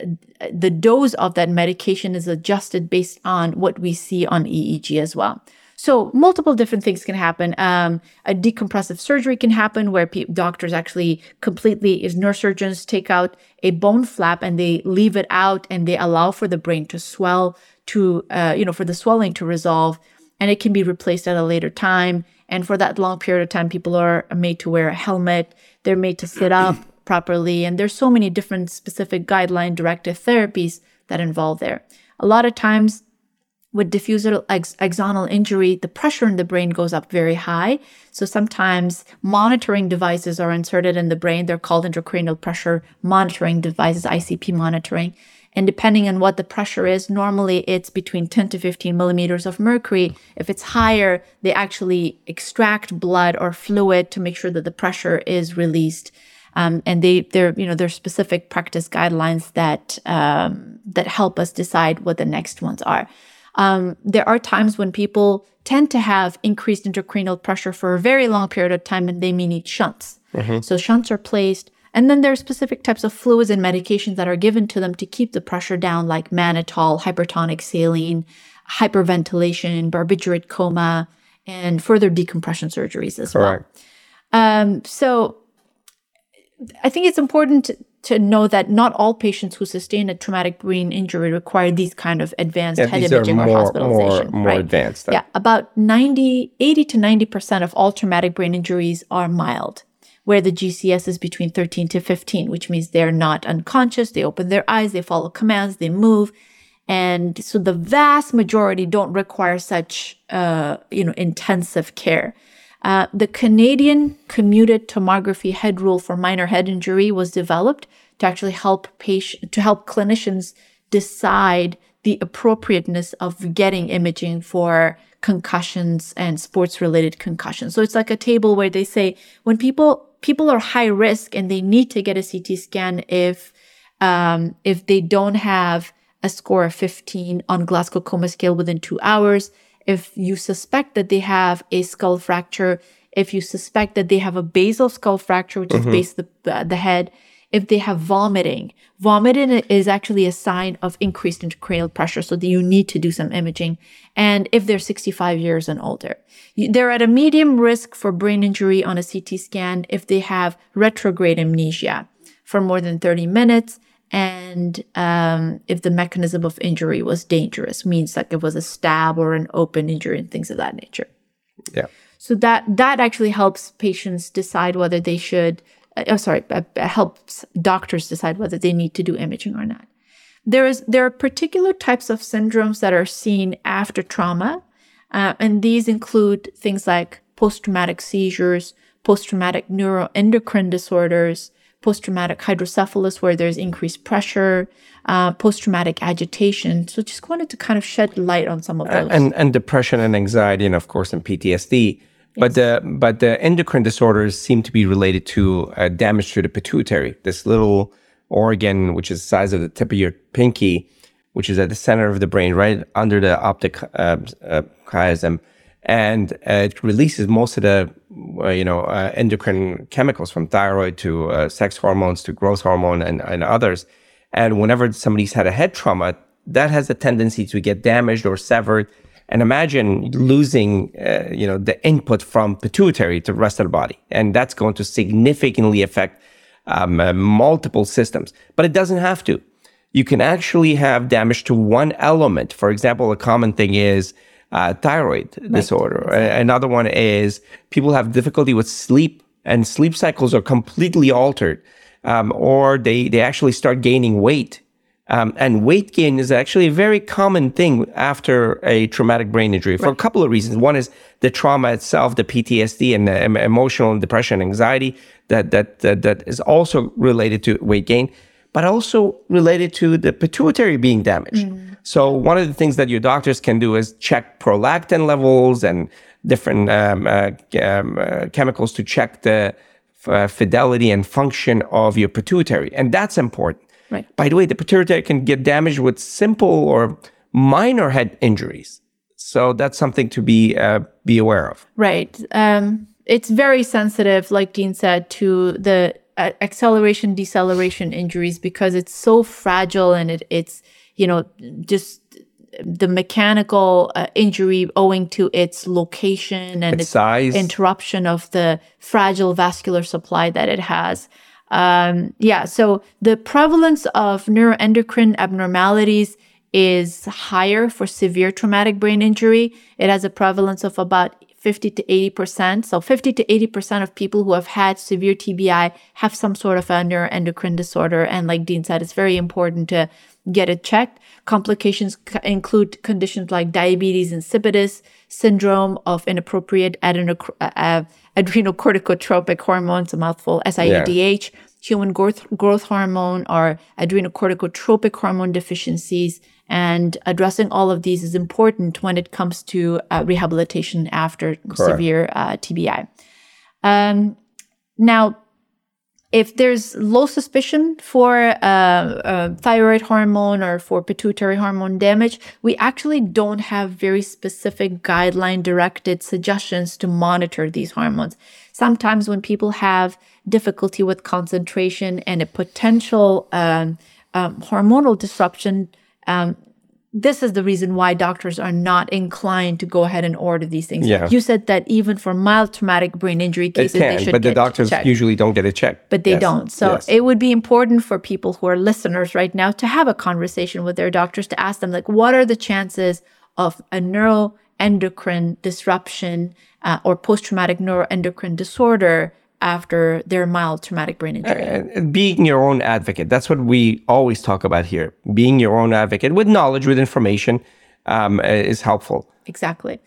the dose of that medication is adjusted based on what we see on EEG as well. So multiple different things can happen. Um, a decompressive surgery can happen where pe- doctors actually completely, is neurosurgeons, take out a bone flap and they leave it out and they allow for the brain to swell to, uh, you know, for the swelling to resolve, and it can be replaced at a later time. And for that long period of time, people are made to wear a helmet. They're made to sit up properly, and there's so many different specific guideline directed therapies that involve there. A lot of times with diffusal ex- axonal injury, the pressure in the brain goes up very high. So sometimes monitoring devices are inserted in the brain. They're called intracranial pressure monitoring devices, ICP monitoring. And depending on what the pressure is, normally it's between 10 to 15 millimeters of mercury. If it's higher, they actually extract blood or fluid to make sure that the pressure is released. Um, and they, they're, you know, there's specific practice guidelines that, um, that help us decide what the next ones are. Um, there are times when people tend to have increased intracranial pressure for a very long period of time and they may need shunts. Mm-hmm. So shunts are placed. And then there are specific types of fluids and medications that are given to them to keep the pressure down, like mannitol, hypertonic saline, hyperventilation, barbiturate coma, and further decompression surgeries as Correct. well. Um, so I think it's important to know that not all patients who sustain a traumatic brain injury require these kind of advanced yeah, head imaging more, or hospitalization. More, more right? advanced. Yeah, about 90, 80 to 90% of all traumatic brain injuries are mild, where the GCS is between 13 to 15, which means they're not unconscious. They open their eyes, they follow commands, they move. And so the vast majority don't require such, uh, you know, intensive care. Uh, the Canadian computed tomography head rule for minor head injury was developed to actually help patient to help clinicians decide the appropriateness of getting imaging for concussions and sports related concussions. So it's like a table where they say when people people are high risk and they need to get a CT scan if um, if they don't have a score of 15 on Glasgow Coma scale within two hours, if you suspect that they have a skull fracture, if you suspect that they have a basal skull fracture, which mm-hmm. is base the, uh, the head, if they have vomiting. Vomiting is actually a sign of increased intracranial pressure, so you need to do some imaging. And if they're 65 years and older, they're at a medium risk for brain injury on a CT scan if they have retrograde amnesia for more than 30 minutes. And um, if the mechanism of injury was dangerous, means like it was a stab or an open injury and things of that nature. Yeah. So that that actually helps patients decide whether they should uh, oh, sorry, uh, helps doctors decide whether they need to do imaging or not. There is there are particular types of syndromes that are seen after trauma, uh, and these include things like post-traumatic seizures, post-traumatic neuroendocrine disorders, post-traumatic hydrocephalus where there's increased pressure, uh, post-traumatic agitation. So just wanted to kind of shed light on some of those. And and depression and anxiety, and of course, and PTSD. But the but the endocrine disorders seem to be related to uh, damage to the pituitary, this little organ which is the size of the tip of your pinky, which is at the center of the brain, right under the optic uh, uh, chiasm, and uh, it releases most of the uh, you know uh, endocrine chemicals from thyroid to sex hormones to growth hormone and, and others. And whenever somebody's had a head trauma, that has a tendency to get damaged or severed and imagine losing, uh, you know, the input from pituitary to the rest of the body, and that's going to significantly affect um, uh, multiple systems. But it doesn't have to. You can actually have damage to one element. For example, a common thing is uh, thyroid right. disorder. Another one is people have difficulty with sleep, and sleep cycles are completely altered, um, or they they actually start gaining weight um, and weight gain is actually a very common thing after a traumatic brain injury for right. a couple of reasons. One is the trauma itself, the PTSD and the emotional and depression, anxiety that, that, that, that is also related to weight gain, but also related to the pituitary being damaged. Mm. So one of the things that your doctors can do is check prolactin levels and different um, uh, um, uh, chemicals to check the uh, fidelity and function of your pituitary. And that's important. Right. By the way, the pituitary can get damaged with simple or minor head injuries. So that's something to be uh, be aware of. Right. Um, it's very sensitive, like Dean said, to the acceleration deceleration injuries because it's so fragile and it, it's you know just the mechanical uh, injury owing to its location and its, its size interruption of the fragile vascular supply that it has um, yeah, so the prevalence of neuroendocrine abnormalities is higher for severe traumatic brain injury. It has a prevalence of about 50 to 80%. So 50 to 80% of people who have had severe TBI have some sort of a neuroendocrine disorder. And like Dean said, it's very important to get it checked. Complications c- include conditions like diabetes insipidus, syndrome of inappropriate adeno- uh, uh, adrenocorticotropic hormones, a mouthful, SIADH, yeah. human growth, growth hormone, or adrenocorticotropic hormone deficiencies. And addressing all of these is important when it comes to uh, rehabilitation after Correct. severe uh, TBI. Um, now, if there's low suspicion for uh, uh, thyroid hormone or for pituitary hormone damage, we actually don't have very specific guideline directed suggestions to monitor these hormones. Sometimes when people have difficulty with concentration and a potential um, um, hormonal disruption, um, this is the reason why doctors are not inclined to go ahead and order these things. Yeah. You said that even for mild traumatic brain injury cases, they, can, they should but the doctors checked. usually don't get it checked. But they yes. don't. So yes. it would be important for people who are listeners right now to have a conversation with their doctors to ask them, like, what are the chances of a neuroendocrine disruption uh, or post-traumatic neuroendocrine disorder after their mild traumatic brain injury. And being your own advocate. That's what we always talk about here. Being your own advocate with knowledge, with information um, is helpful. Exactly.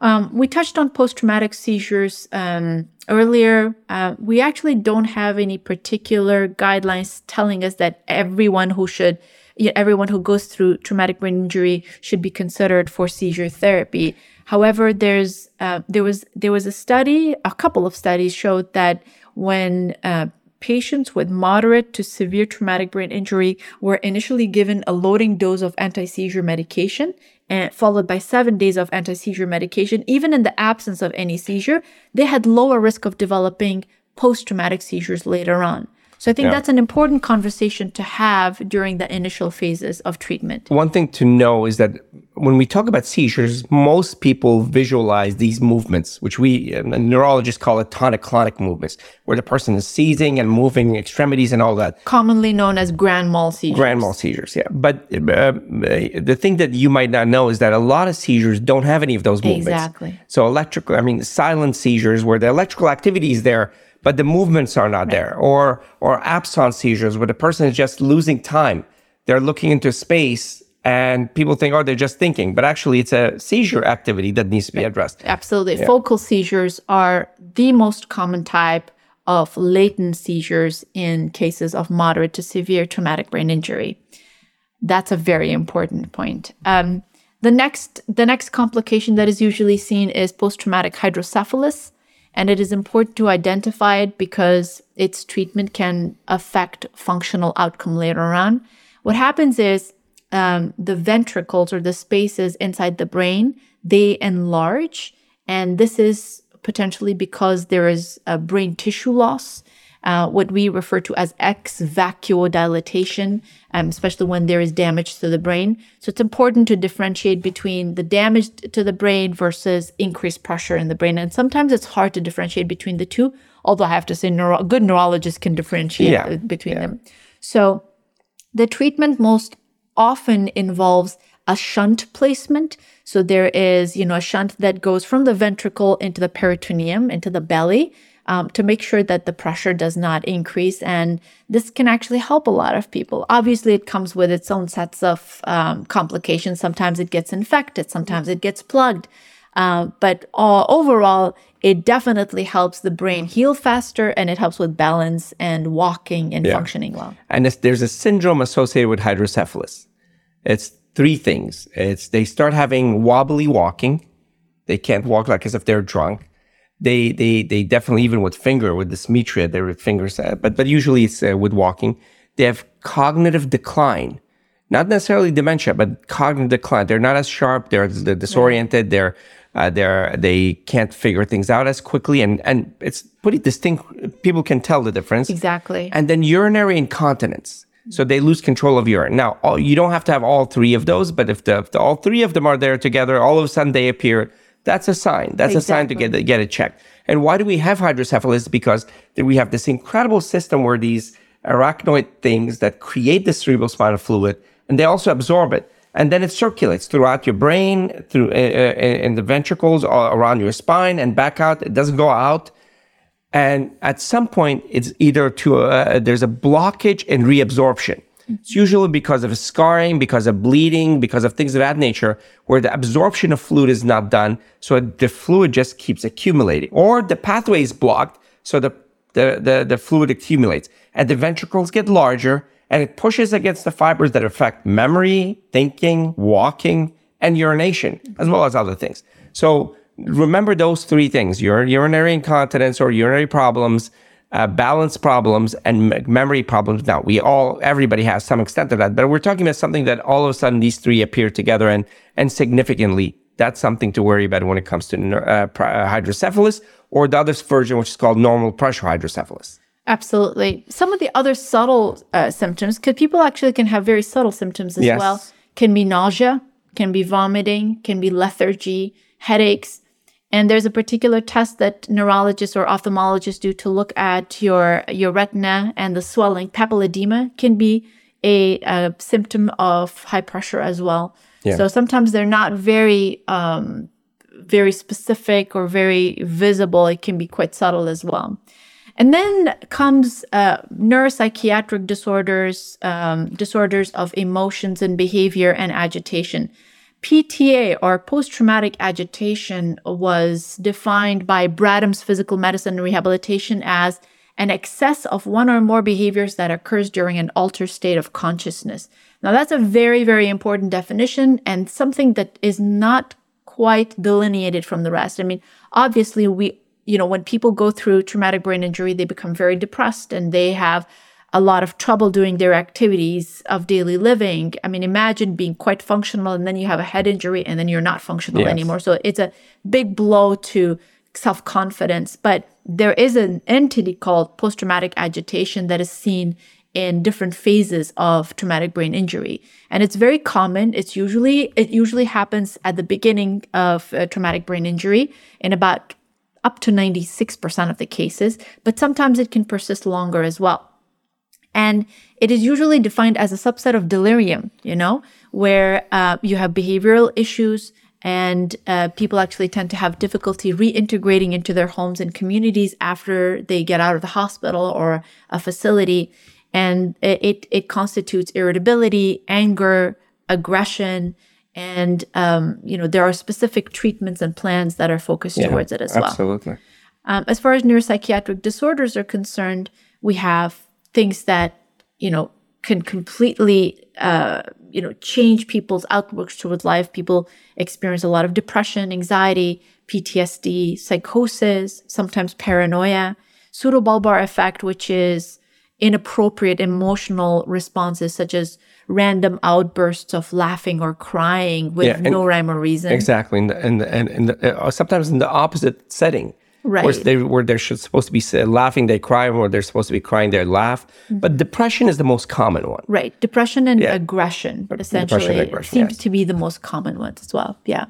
Um, we touched on post traumatic seizures um, earlier. Uh, we actually don't have any particular guidelines telling us that everyone who should, everyone who goes through traumatic brain injury should be considered for seizure therapy. However, there's uh, there was there was a study, a couple of studies showed that when uh, patients with moderate to severe traumatic brain injury were initially given a loading dose of anti-seizure medication and followed by seven days of anti-seizure medication, even in the absence of any seizure, they had lower risk of developing post-traumatic seizures later on. So I think yeah. that's an important conversation to have during the initial phases of treatment. One thing to know is that when we talk about seizures, most people visualize these movements, which we neurologists call it tonic-clonic movements, where the person is seizing and moving extremities and all that. Commonly known as grand mal seizures. Grand mal seizures, yeah. But uh, the thing that you might not know is that a lot of seizures don't have any of those movements. Exactly. So electrical, I mean, silent seizures where the electrical activity is there, but the movements are not right. there. Or or absence seizures where the person is just losing time. They're looking into space and people think, oh, they're just thinking, but actually it's a seizure activity that needs to be addressed. Absolutely. Yeah. Focal seizures are the most common type of latent seizures in cases of moderate to severe traumatic brain injury. That's a very important point. Um, the next, the next complication that is usually seen is post-traumatic hydrocephalus. And it is important to identify it because its treatment can affect functional outcome later on. What happens is um, the ventricles or the spaces inside the brain, they enlarge. And this is potentially because there is a brain tissue loss uh, what we refer to as ex vacuo dilatation, um, especially when there is damage to the brain. So it's important to differentiate between the damage to the brain versus increased pressure in the brain. And sometimes it's hard to differentiate between the two, although I have to say, neuro- good neurologists can differentiate yeah. between yeah. them. So the treatment most often involves a shunt placement. So there is, you know, a shunt that goes from the ventricle into the peritoneum, into the belly um, to make sure that the pressure does not increase. And this can actually help a lot of people. Obviously, it comes with its own sets of um, complications. Sometimes it gets infected, sometimes it gets plugged. Uh, but uh, overall, it definitely helps the brain heal faster and it helps with balance and walking and yeah. functioning well. And there's a syndrome associated with hydrocephalus. It's three things. It's they start having wobbly walking. They can't walk like as if they're drunk they they they definitely even with finger with dysmetria their fingers uh, but but usually it's uh, with walking they have cognitive decline. Not necessarily dementia but cognitive decline. They're not as sharp they're, they're disoriented they're uh, they're they can't figure things out as quickly and and it's pretty distinct people can tell the difference. Exactly. And then urinary incontinence. So they lose control of urine. Now, all, you don't have to have all three of those, but if the, if the, all three of them are there together, all of a sudden they appear that's a sign. That's exactly. a sign to get get it checked. And why do we have hydrocephalus? Because we have this incredible system where these arachnoid things that create the cerebral spinal fluid, and they also absorb it, and then it circulates throughout your brain, through uh, uh, in the ventricles, around your spine, and back out. It doesn't go out. And at some point, it's either to uh, there's a blockage in reabsorption. It's usually because of scarring, because of bleeding, because of things of that nature, where the absorption of fluid is not done. So the fluid just keeps accumulating. Or the pathway is blocked, so the, the, the, the fluid accumulates. And the ventricles get larger, and it pushes against the fibers that affect memory, thinking, walking, and urination, as well as other things. So remember those three things your urinary incontinence or urinary problems uh, balance problems and memory problems. Now, we all, everybody has some extent of that, but we're talking about something that all of a sudden these three appear together and, and significantly. That's something to worry about when it comes to uh, uh, hydrocephalus or the other version, which is called normal pressure hydrocephalus. Absolutely. Some of the other subtle uh, symptoms, because people actually can have very subtle symptoms as yes. well, can be nausea, can be vomiting, can be lethargy, headaches, and there's a particular test that neurologists or ophthalmologists do to look at your, your retina and the swelling. Papilledema can be a, a symptom of high pressure as well. Yeah. So sometimes they're not very, um, very specific or very visible. It can be quite subtle as well. And then comes uh, neuropsychiatric disorders, um, disorders of emotions and behavior and agitation PTA or post traumatic agitation was defined by Braddom's Physical Medicine and Rehabilitation as an excess of one or more behaviors that occurs during an altered state of consciousness. Now, that's a very, very important definition and something that is not quite delineated from the rest. I mean, obviously, we, you know, when people go through traumatic brain injury, they become very depressed and they have a lot of trouble doing their activities of daily living. I mean, imagine being quite functional and then you have a head injury and then you're not functional yes. anymore. So it's a big blow to self confidence. But there is an entity called post traumatic agitation that is seen in different phases of traumatic brain injury and it's very common it's usually it usually happens at the beginning of uh, traumatic brain injury in about up to 96% of the cases but sometimes it can persist longer as well and it is usually defined as a subset of delirium you know where uh, you have behavioral issues and uh, people actually tend to have difficulty reintegrating into their homes and communities after they get out of the hospital or a facility. And it it constitutes irritability anger aggression and um, you know there are specific treatments and plans that are focused yeah, towards it as well. absolutely. Um, as far as neuropsychiatric disorders are concerned we have things that you know can completely uh, you know change people's outlooks towards life. People experience a lot of depression anxiety ptsd psychosis sometimes paranoia pseudobulbar affect which is inappropriate emotional responses such as random outbursts of laughing or crying with yeah, no rhyme or reason. Exactly and and and, and uh, sometimes in the opposite setting right where, they, where they're supposed to be laughing they cry or they're supposed to be crying they laugh mm-hmm. but depression is the most common one right depression and yeah. aggression essentially and aggression, seems yes. to be the most common ones as well yeah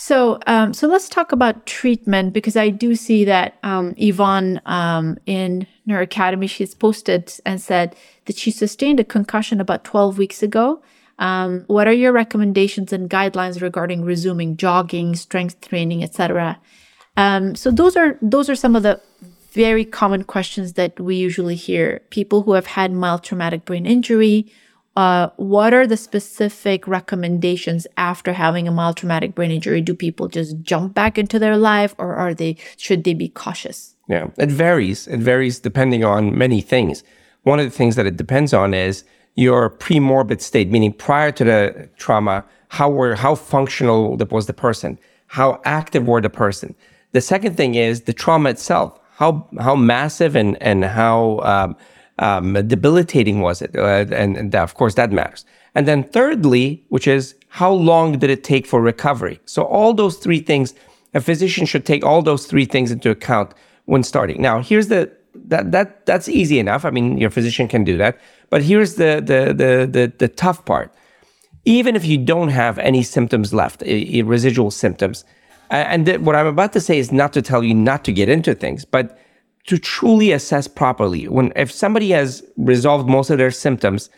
so, um, so let's talk about treatment because I do see that um, Yvonne um, in Neuro Academy she's posted and said that she sustained a concussion about 12 weeks ago. Um, what are your recommendations and guidelines regarding resuming jogging, strength training, etc.? Um, so those are those are some of the very common questions that we usually hear. People who have had mild traumatic brain injury. Uh, what are the specific recommendations after having a mild traumatic brain injury? Do people just jump back into their life, or are they should they be cautious? Yeah, it varies. It varies depending on many things. One of the things that it depends on is your pre-morbid state, meaning prior to the trauma, how were how functional was the person, how active were the person, the second thing is the trauma itself. How how massive and and how um, um, debilitating was it? Uh, and, and that, of course that matters. And then thirdly, which is how long did it take for recovery? So all those three things, a physician should take all those three things into account when starting. Now, here's the that that that's easy enough. I mean, your physician can do that. But here's the the the the, the tough part. Even if you don't have any symptoms left, residual symptoms, and th- what I'm about to say is not to tell you not to get into things, but to truly assess properly. When if somebody has resolved most of their symptoms,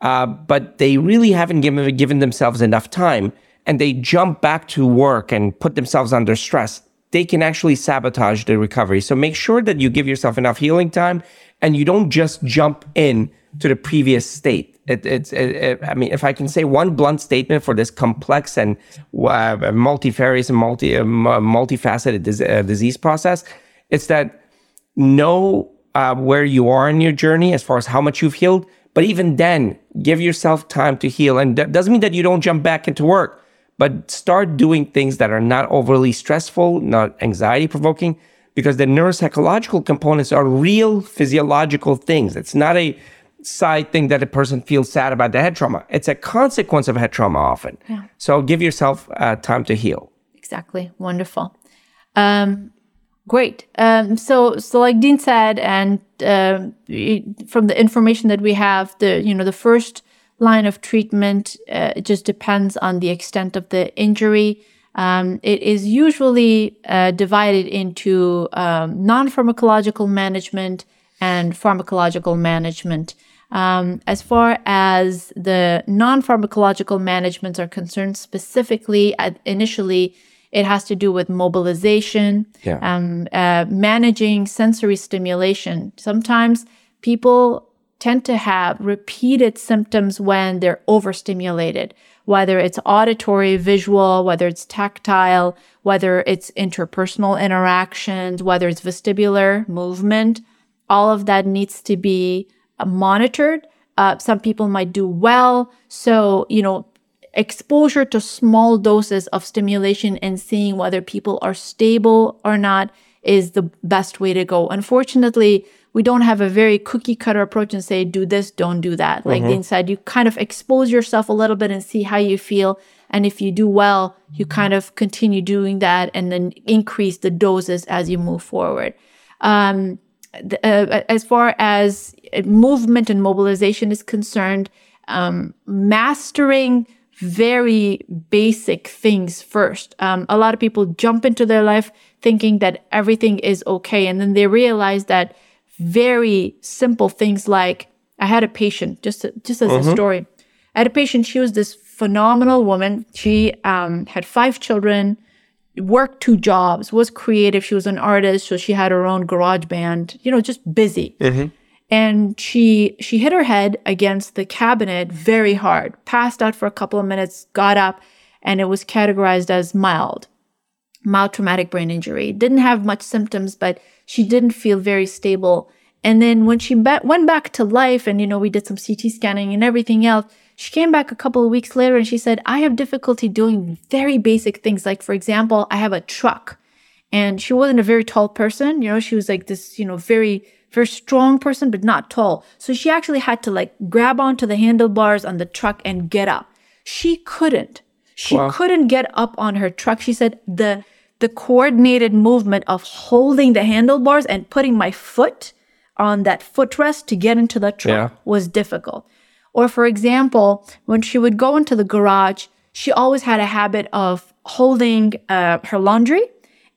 uh, but they really haven't given given themselves enough time, and they jump back to work and put themselves under stress, they can actually sabotage the recovery. So make sure that you give yourself enough healing time, and you don't just jump in to the previous state. It, it's, it, it, I mean, if I can say one blunt statement for this complex and uh, multifarious and multi, uh, multifaceted dis- uh, disease process, it's that know uh, where you are in your journey as far as how much you've healed. But even then, give yourself time to heal. And that doesn't mean that you don't jump back into work, but start doing things that are not overly stressful, not anxiety provoking, because the neuropsychological components are real physiological things. It's not a side thing that a person feels sad about the head trauma. It's a consequence of head trauma often. Yeah. So give yourself uh, time to heal. Exactly. Wonderful. Um, great. Um, so, so like Dean said, and uh, from the information that we have, the you know the first line of treatment uh, it just depends on the extent of the injury. Um, it is usually uh, divided into um, non-pharmacological management and pharmacological management. Um, as far as the non pharmacological managements are concerned, specifically, uh, initially, it has to do with mobilization, yeah. um, uh, managing sensory stimulation. Sometimes people tend to have repeated symptoms when they're overstimulated, whether it's auditory, visual, whether it's tactile, whether it's interpersonal interactions, whether it's vestibular movement. All of that needs to be monitored. Uh, some people might do well. So, you know, exposure to small doses of stimulation and seeing whether people are stable or not is the best way to go. Unfortunately, we don't have a very cookie cutter approach and say, do this, don't do that. Like mm-hmm. inside, you kind of expose yourself a little bit and see how you feel. And if you do well, you kind of continue doing that and then increase the doses as you move forward. Um, uh, as far as movement and mobilization is concerned, um, mastering very basic things first. Um, a lot of people jump into their life thinking that everything is okay. And then they realize that very simple things like I had a patient, just, just as mm-hmm. a story. I had a patient, she was this phenomenal woman. She um, had five children, worked two jobs, was creative. She was an artist, so she had her own garage band, you know, just busy. Mm-hmm and she she hit her head against the cabinet very hard passed out for a couple of minutes got up and it was categorized as mild mild traumatic brain injury didn't have much symptoms but she didn't feel very stable and then when she be- went back to life and you know we did some ct scanning and everything else she came back a couple of weeks later and she said i have difficulty doing very basic things like for example i have a truck and she wasn't a very tall person you know she was like this you know very very strong person, but not tall. So she actually had to like grab onto the handlebars on the truck and get up. She couldn't. She wow. couldn't get up on her truck. She said the the coordinated movement of holding the handlebars and putting my foot on that footrest to get into the truck yeah. was difficult. Or for example, when she would go into the garage, she always had a habit of holding uh, her laundry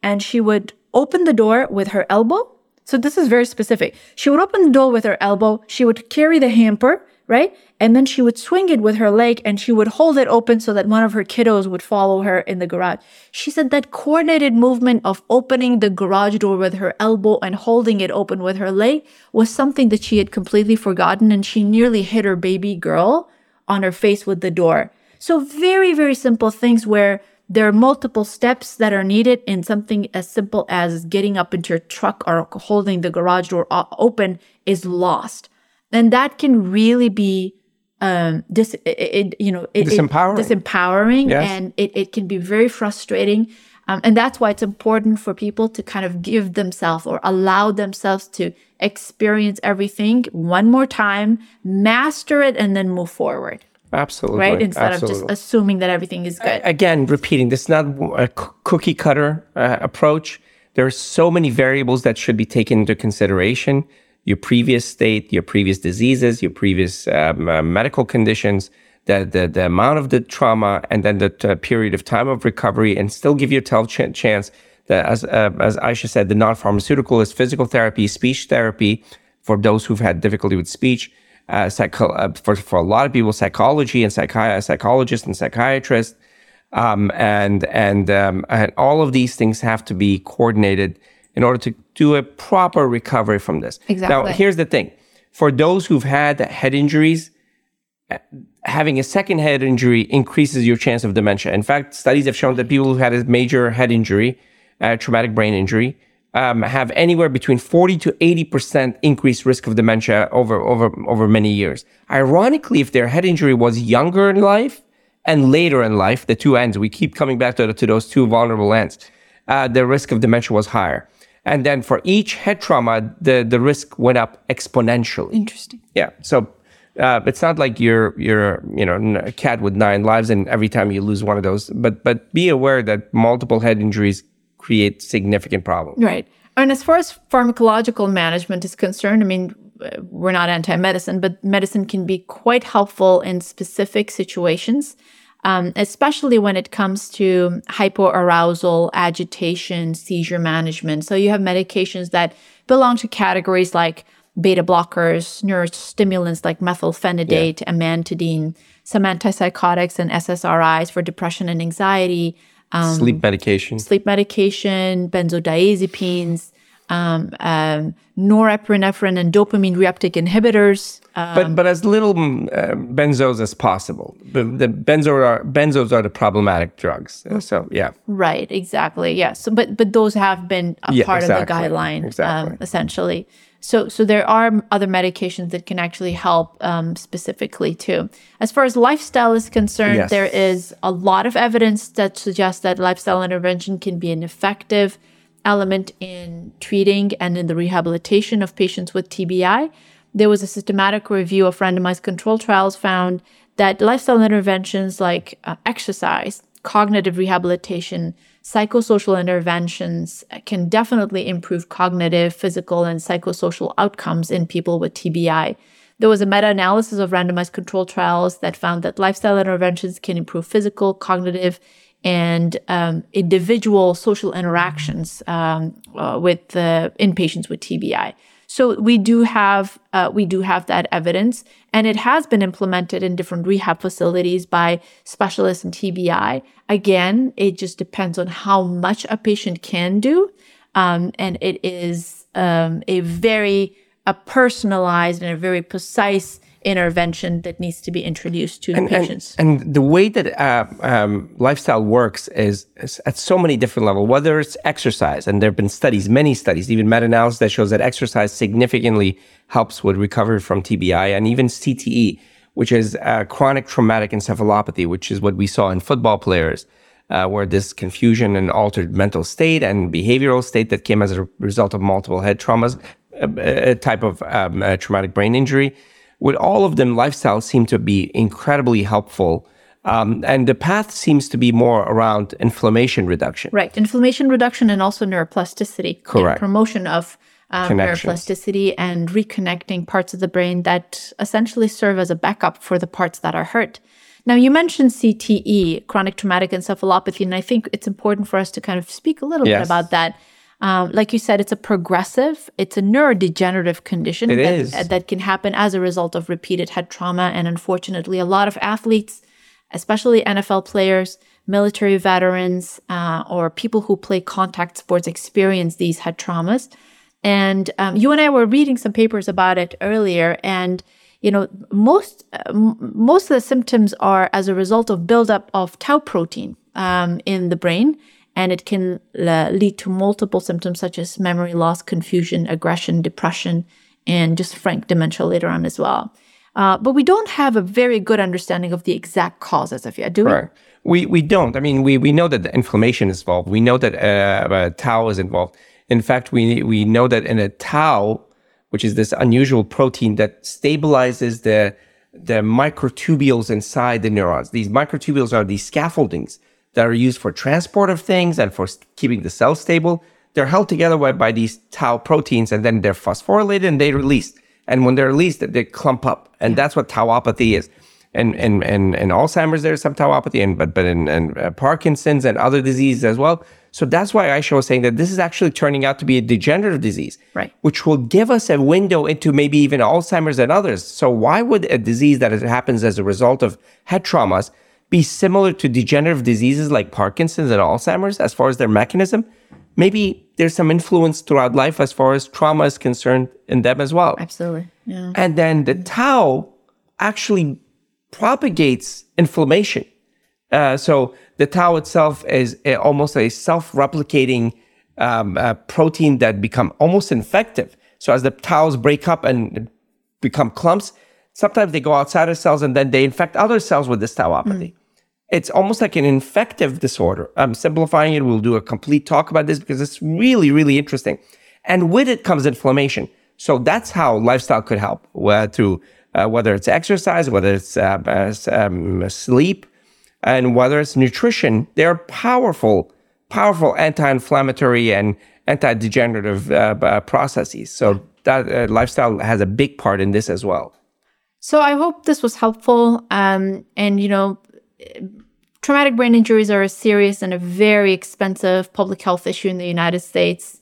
and she would open the door with her elbow so this is very specific. She would open the door with her elbow. She would carry the hamper, right? And then she would swing it with her leg and she would hold it open so that one of her kiddos would follow her in the garage. She said that coordinated movement of opening the garage door with her elbow and holding it open with her leg was something that she had completely forgotten and she nearly hit her baby girl on her face with the door. So very, very simple things where there are multiple steps that are needed in something as simple as getting up into your truck or holding the garage door uh, open is lost. And that can really be um dis it, you know it, disempowering, it, disempowering yes. and it, it can be very frustrating um, and that's why it's important for people to kind of give themselves or allow themselves to experience everything one more time master it and then move forward Absolutely. Right? Instead Absolutely. of just assuming that everything is good. Again, repeating, this is not a cookie cutter uh, approach. There are so many variables that should be taken into consideration your previous state, your previous diseases, your previous um, uh, medical conditions, the, the, the amount of the trauma, and then the uh, period of time of recovery, and still give yourself ch- chance that, as, uh, as Ayesha said, the non pharmaceutical is physical therapy, speech therapy for those who've had difficulty with speech uh, uh, for, for a lot of people, psychology and psychi- psychologists and psychiatrists. Um, and and, um, and all of these things have to be coordinated in order to do a proper recovery from this. Exactly. Now, here's the thing: for those who've had head injuries, having a second head injury increases your chance of dementia. In fact, studies have shown that people who had a major head injury, uh, traumatic brain injury, um, have anywhere between 40 to 80% increased risk of dementia over, over, over many years. Ironically, if their head injury was younger in life and later in life, the two ends, we keep coming back to, to those two vulnerable ends, uh, the risk of dementia was higher. And then for each head trauma, the, the risk went up exponentially. Interesting. Yeah. So uh, it's not like you're you're you know a cat with nine lives, and every time you lose one of those. But but be aware that multiple head injuries create significant problems. Right. And as far as pharmacological management is concerned, I mean, we're not anti medicine, but medicine can be quite helpful in specific situations, um, especially when it comes to hypoarousal, agitation, seizure management. So you have medications that belong to categories like beta blockers, neurostimulants like methylphenidate, yeah. amantadine, some antipsychotics and SSRIs for depression and anxiety um, sleep medication, sleep medication, benzodiazepines, um, um, norepinephrine and dopamine reuptake inhibitors. Um, but but as little uh, benzos as possible. The, the benzo are, benzos are the problematic drugs. So yeah. Right. Exactly. Yeah. So but but those have been a yeah, part exactly, of the guideline um, exactly. um, essentially. So so there are other medications that can actually help um, specifically too. As far as lifestyle is concerned, Yes. there is a lot of evidence that suggests that lifestyle intervention can be an effective element in treating and in the rehabilitation of patients with TBI. There was a systematic review of randomized control trials found that lifestyle interventions like uh, exercise, cognitive rehabilitation, psychosocial interventions can definitely improve cognitive, physical, and psychosocial outcomes in people with TBI. There was a meta analysis of randomized control trials that found that lifestyle interventions can improve physical, cognitive, and um, individual social interactions um, uh, with uh, in patients with TBI. So we do have uh, we do have that evidence, and it has been implemented in different rehab facilities by specialists in TBI. Again, it just depends on how much a patient can do, um, and it is um, a very a personalized and a very precise intervention that needs to be introduced to and, patients. And, and the way that uh, um, lifestyle works is, is, at so many different levels, whether it's exercise, and there have been studies, many studies, even meta analysis that shows that exercise significantly helps with recovery from TBI and even CTE, which is uh, chronic traumatic encephalopathy, which is what we saw in football players. Uh, where this confusion and altered mental state and behavioral state that came as a result of multiple head traumas, a, a type of um, a traumatic brain injury, with all of them, lifestyle seem to be incredibly helpful. Um, and the path seems to be more around inflammation reduction. Right. Inflammation reduction and also neuroplasticity. Correct. promotion of um, neuroplasticity and reconnecting parts of the brain that essentially serve as a backup for the parts that are hurt. Now, you mentioned CTE, chronic traumatic encephalopathy, and I think it's important for us to kind of speak a little Yes. bit about that. Um, like you said, it's a progressive, it's a neurodegenerative condition It that, is. that can happen as a result of repeated head trauma. And unfortunately, a lot of athletes, especially NFL players, military veterans, uh, or people who play contact sports, experience these head traumas. And um, you and I were reading some papers about it earlier, and you know most uh, most of the symptoms are as a result of buildup of tau protein um, in the brain, and it can uh, lead to multiple symptoms such as memory loss, confusion, aggression, depression, and just frank dementia later on as well. Uh, but we don't have a very good understanding of the exact cause as of yet, do we? Right. We we don't. I mean, we we know that the inflammation is involved. We know that uh, uh, tau is involved. In fact, we we know that in a tau, which is this unusual protein that stabilizes the the microtubules inside the neurons. These microtubules are these scaffoldings that are used for transport of things and for keeping the cells stable. They're held together by, by these tau proteins, and then they're phosphorylated and they released. And when they're released, they clump up, and that's what tauopathy is and and and and Alzheimer's there's some tauopathy, and but but in, in uh, Parkinson's and other diseases as well. So that's why Ayesha was saying that this is actually turning out to be a degenerative disease, Right. Which will give us a window into maybe even Alzheimer's and others. So why would a disease that happens as a result of head traumas be similar to degenerative diseases like Parkinson's and Alzheimer's as far as their mechanism? Maybe there's some influence throughout life as far as trauma is concerned in them as well. Absolutely. Yeah. And then the tau actually propagates inflammation. Uh, so the tau itself is a, almost a self-replicating um, uh, protein that become almost infective. So as the taus break up and become clumps, sometimes they go outside of cells and then they infect other cells with this tauopathy. It's almost like an infective disorder. I'm simplifying it. We'll do a complete talk about this because it's really, really interesting. And with it comes inflammation. So that's how lifestyle could help uh, through uh, whether it's exercise, whether it's uh, um, sleep, and whether it's nutrition. They're powerful, powerful anti-inflammatory and anti-degenerative uh, uh, processes. So that uh, lifestyle has a big part in this as well. So I hope this was helpful. Um, and you know, traumatic brain injuries are a serious and a very expensive public health issue in the United States.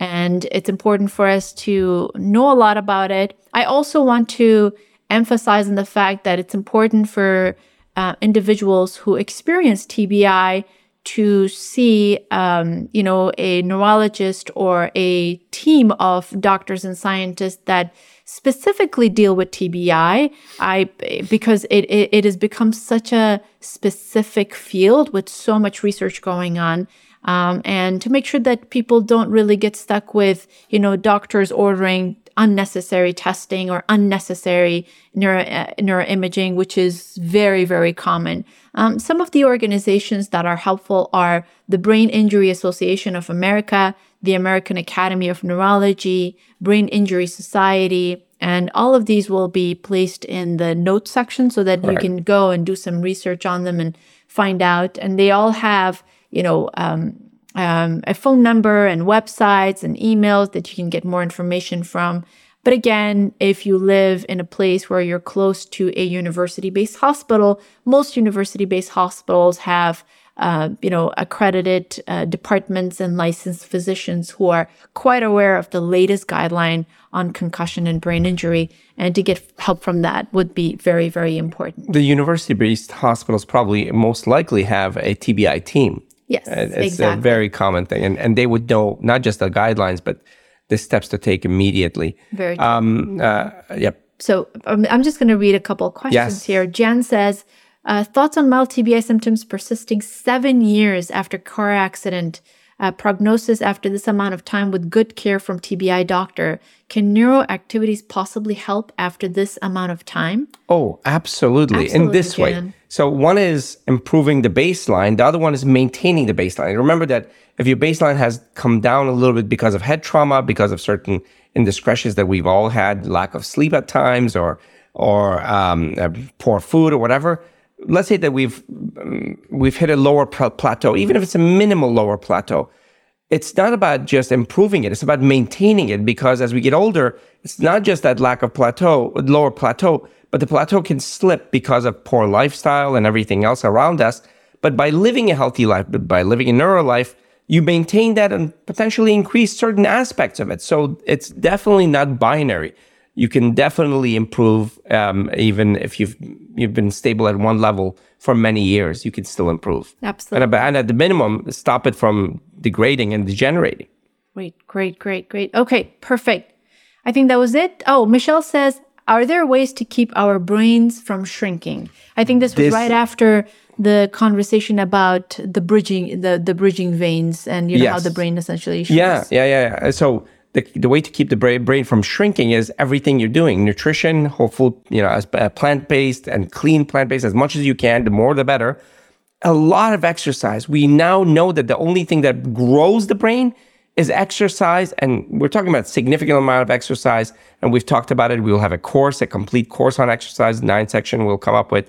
And it's important for us to know a lot about it. I also want to emphasize on the fact that it's important for uh, individuals who experience TBI to see, um, you know, a neurologist or a team of doctors and scientists that specifically deal with TBI. I because it, it, it has become such a specific field with so much research going on. Um, and to make sure that people don't really get stuck with, you know, doctors ordering unnecessary testing or unnecessary neuro, uh, neuroimaging, which is very, very common. Um, some of the organizations that are helpful are the Brain Injury Association of America, the American Academy of Neurology, Brain Injury Society, and all of these will be placed in the notes section so that right. you can go and do some research on them and find out. And they all have, you know, um, um, a phone number and websites and emails that you can get more information from. But again, if you live in a place where you're close to a university based hospital, most university based hospitals have uh, you know, accredited uh, departments and licensed physicians who are quite aware of the latest guideline on concussion and brain injury. And to get help from that would be very, very important. The university based hospitals probably most likely have a TBI team. Yes, it's exactly. a very common thing. And, and they would know not just the guidelines, but the steps to take immediately. Very um, uh, yep. So um, I'm just going to read a couple of questions yes. here. Jan says, uh, thoughts on mild TBI symptoms persisting seven years after car accident. Uh, prognosis after this amount of time with good care from TBI doctor. Can neuro activities possibly help after this amount of time? Oh, absolutely. absolutely In this Jan. way. So one is improving the baseline. The other one is maintaining the baseline. Remember that if your baseline has come down a little bit because of head trauma, because of certain indiscretions that we've all had, lack of sleep at times, or or um, uh, poor food or whatever, let's say that we've um, we've hit a lower plateau, even if it's a minimal lower plateau. It's not about just improving it; it's about maintaining it. Because as we get older, it's not just that lack of plateau, lower plateau, but the plateau can slip because of poor lifestyle and everything else around us. But by living a healthy life, by living a neuro life, you maintain that and potentially increase certain aspects of it. So it's definitely not binary you can definitely improve um, even if you've you've been stable at one level for many years you can still improve. Absolutely. And, and at the minimum stop it from degrading and degenerating. Great great great great. Okay perfect. I think that was it. Oh michelle says are there ways to keep our brains from shrinking? I think this was this, right after the conversation about the bridging the the bridging veins and you know yes. how the brain essentially shrinks. yeah yeah yeah. So the, the way to keep the brain, from shrinking is everything you're doing nutrition hopeful you know as uh, plant-based and clean plant-based as much as you can the more the better. A lot of exercise. We now know that the only thing that grows the brain is exercise and we're talking about significant amount of exercise and we've talked about it. We'll have a course a complete course on exercise nine section we'll come up with.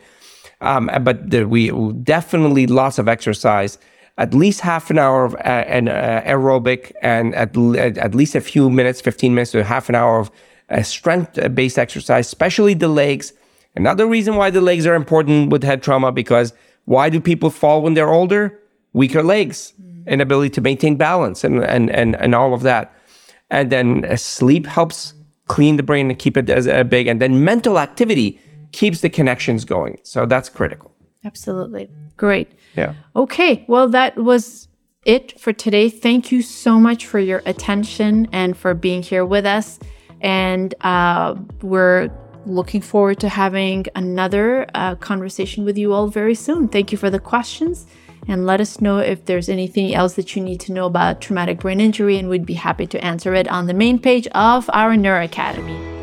Um, but the, we definitely lots of exercise at least half an hour of uh, an uh, aerobic and at, at least a few minutes, 15 minutes to half an hour of uh, strength-based exercise, especially the legs. Another reason why the legs are important with head trauma because why do people fall when they're older? Weaker legs, mm. inability to maintain balance, and and and and all of that. And then uh, sleep helps clean the brain and keep it as uh, big. And then mental activity keeps the connections going. So that's critical. Absolutely. Great. Yeah. Okay. Well, that was it for today. Thank you so much for your attention and for being here with us. And uh, we're looking forward to having another uh, conversation with you all very soon. Thank you for the questions. And let us know if there's anything else that you need to know about traumatic brain injury, and we'd be happy to answer it on the main page of our Neuro Academy.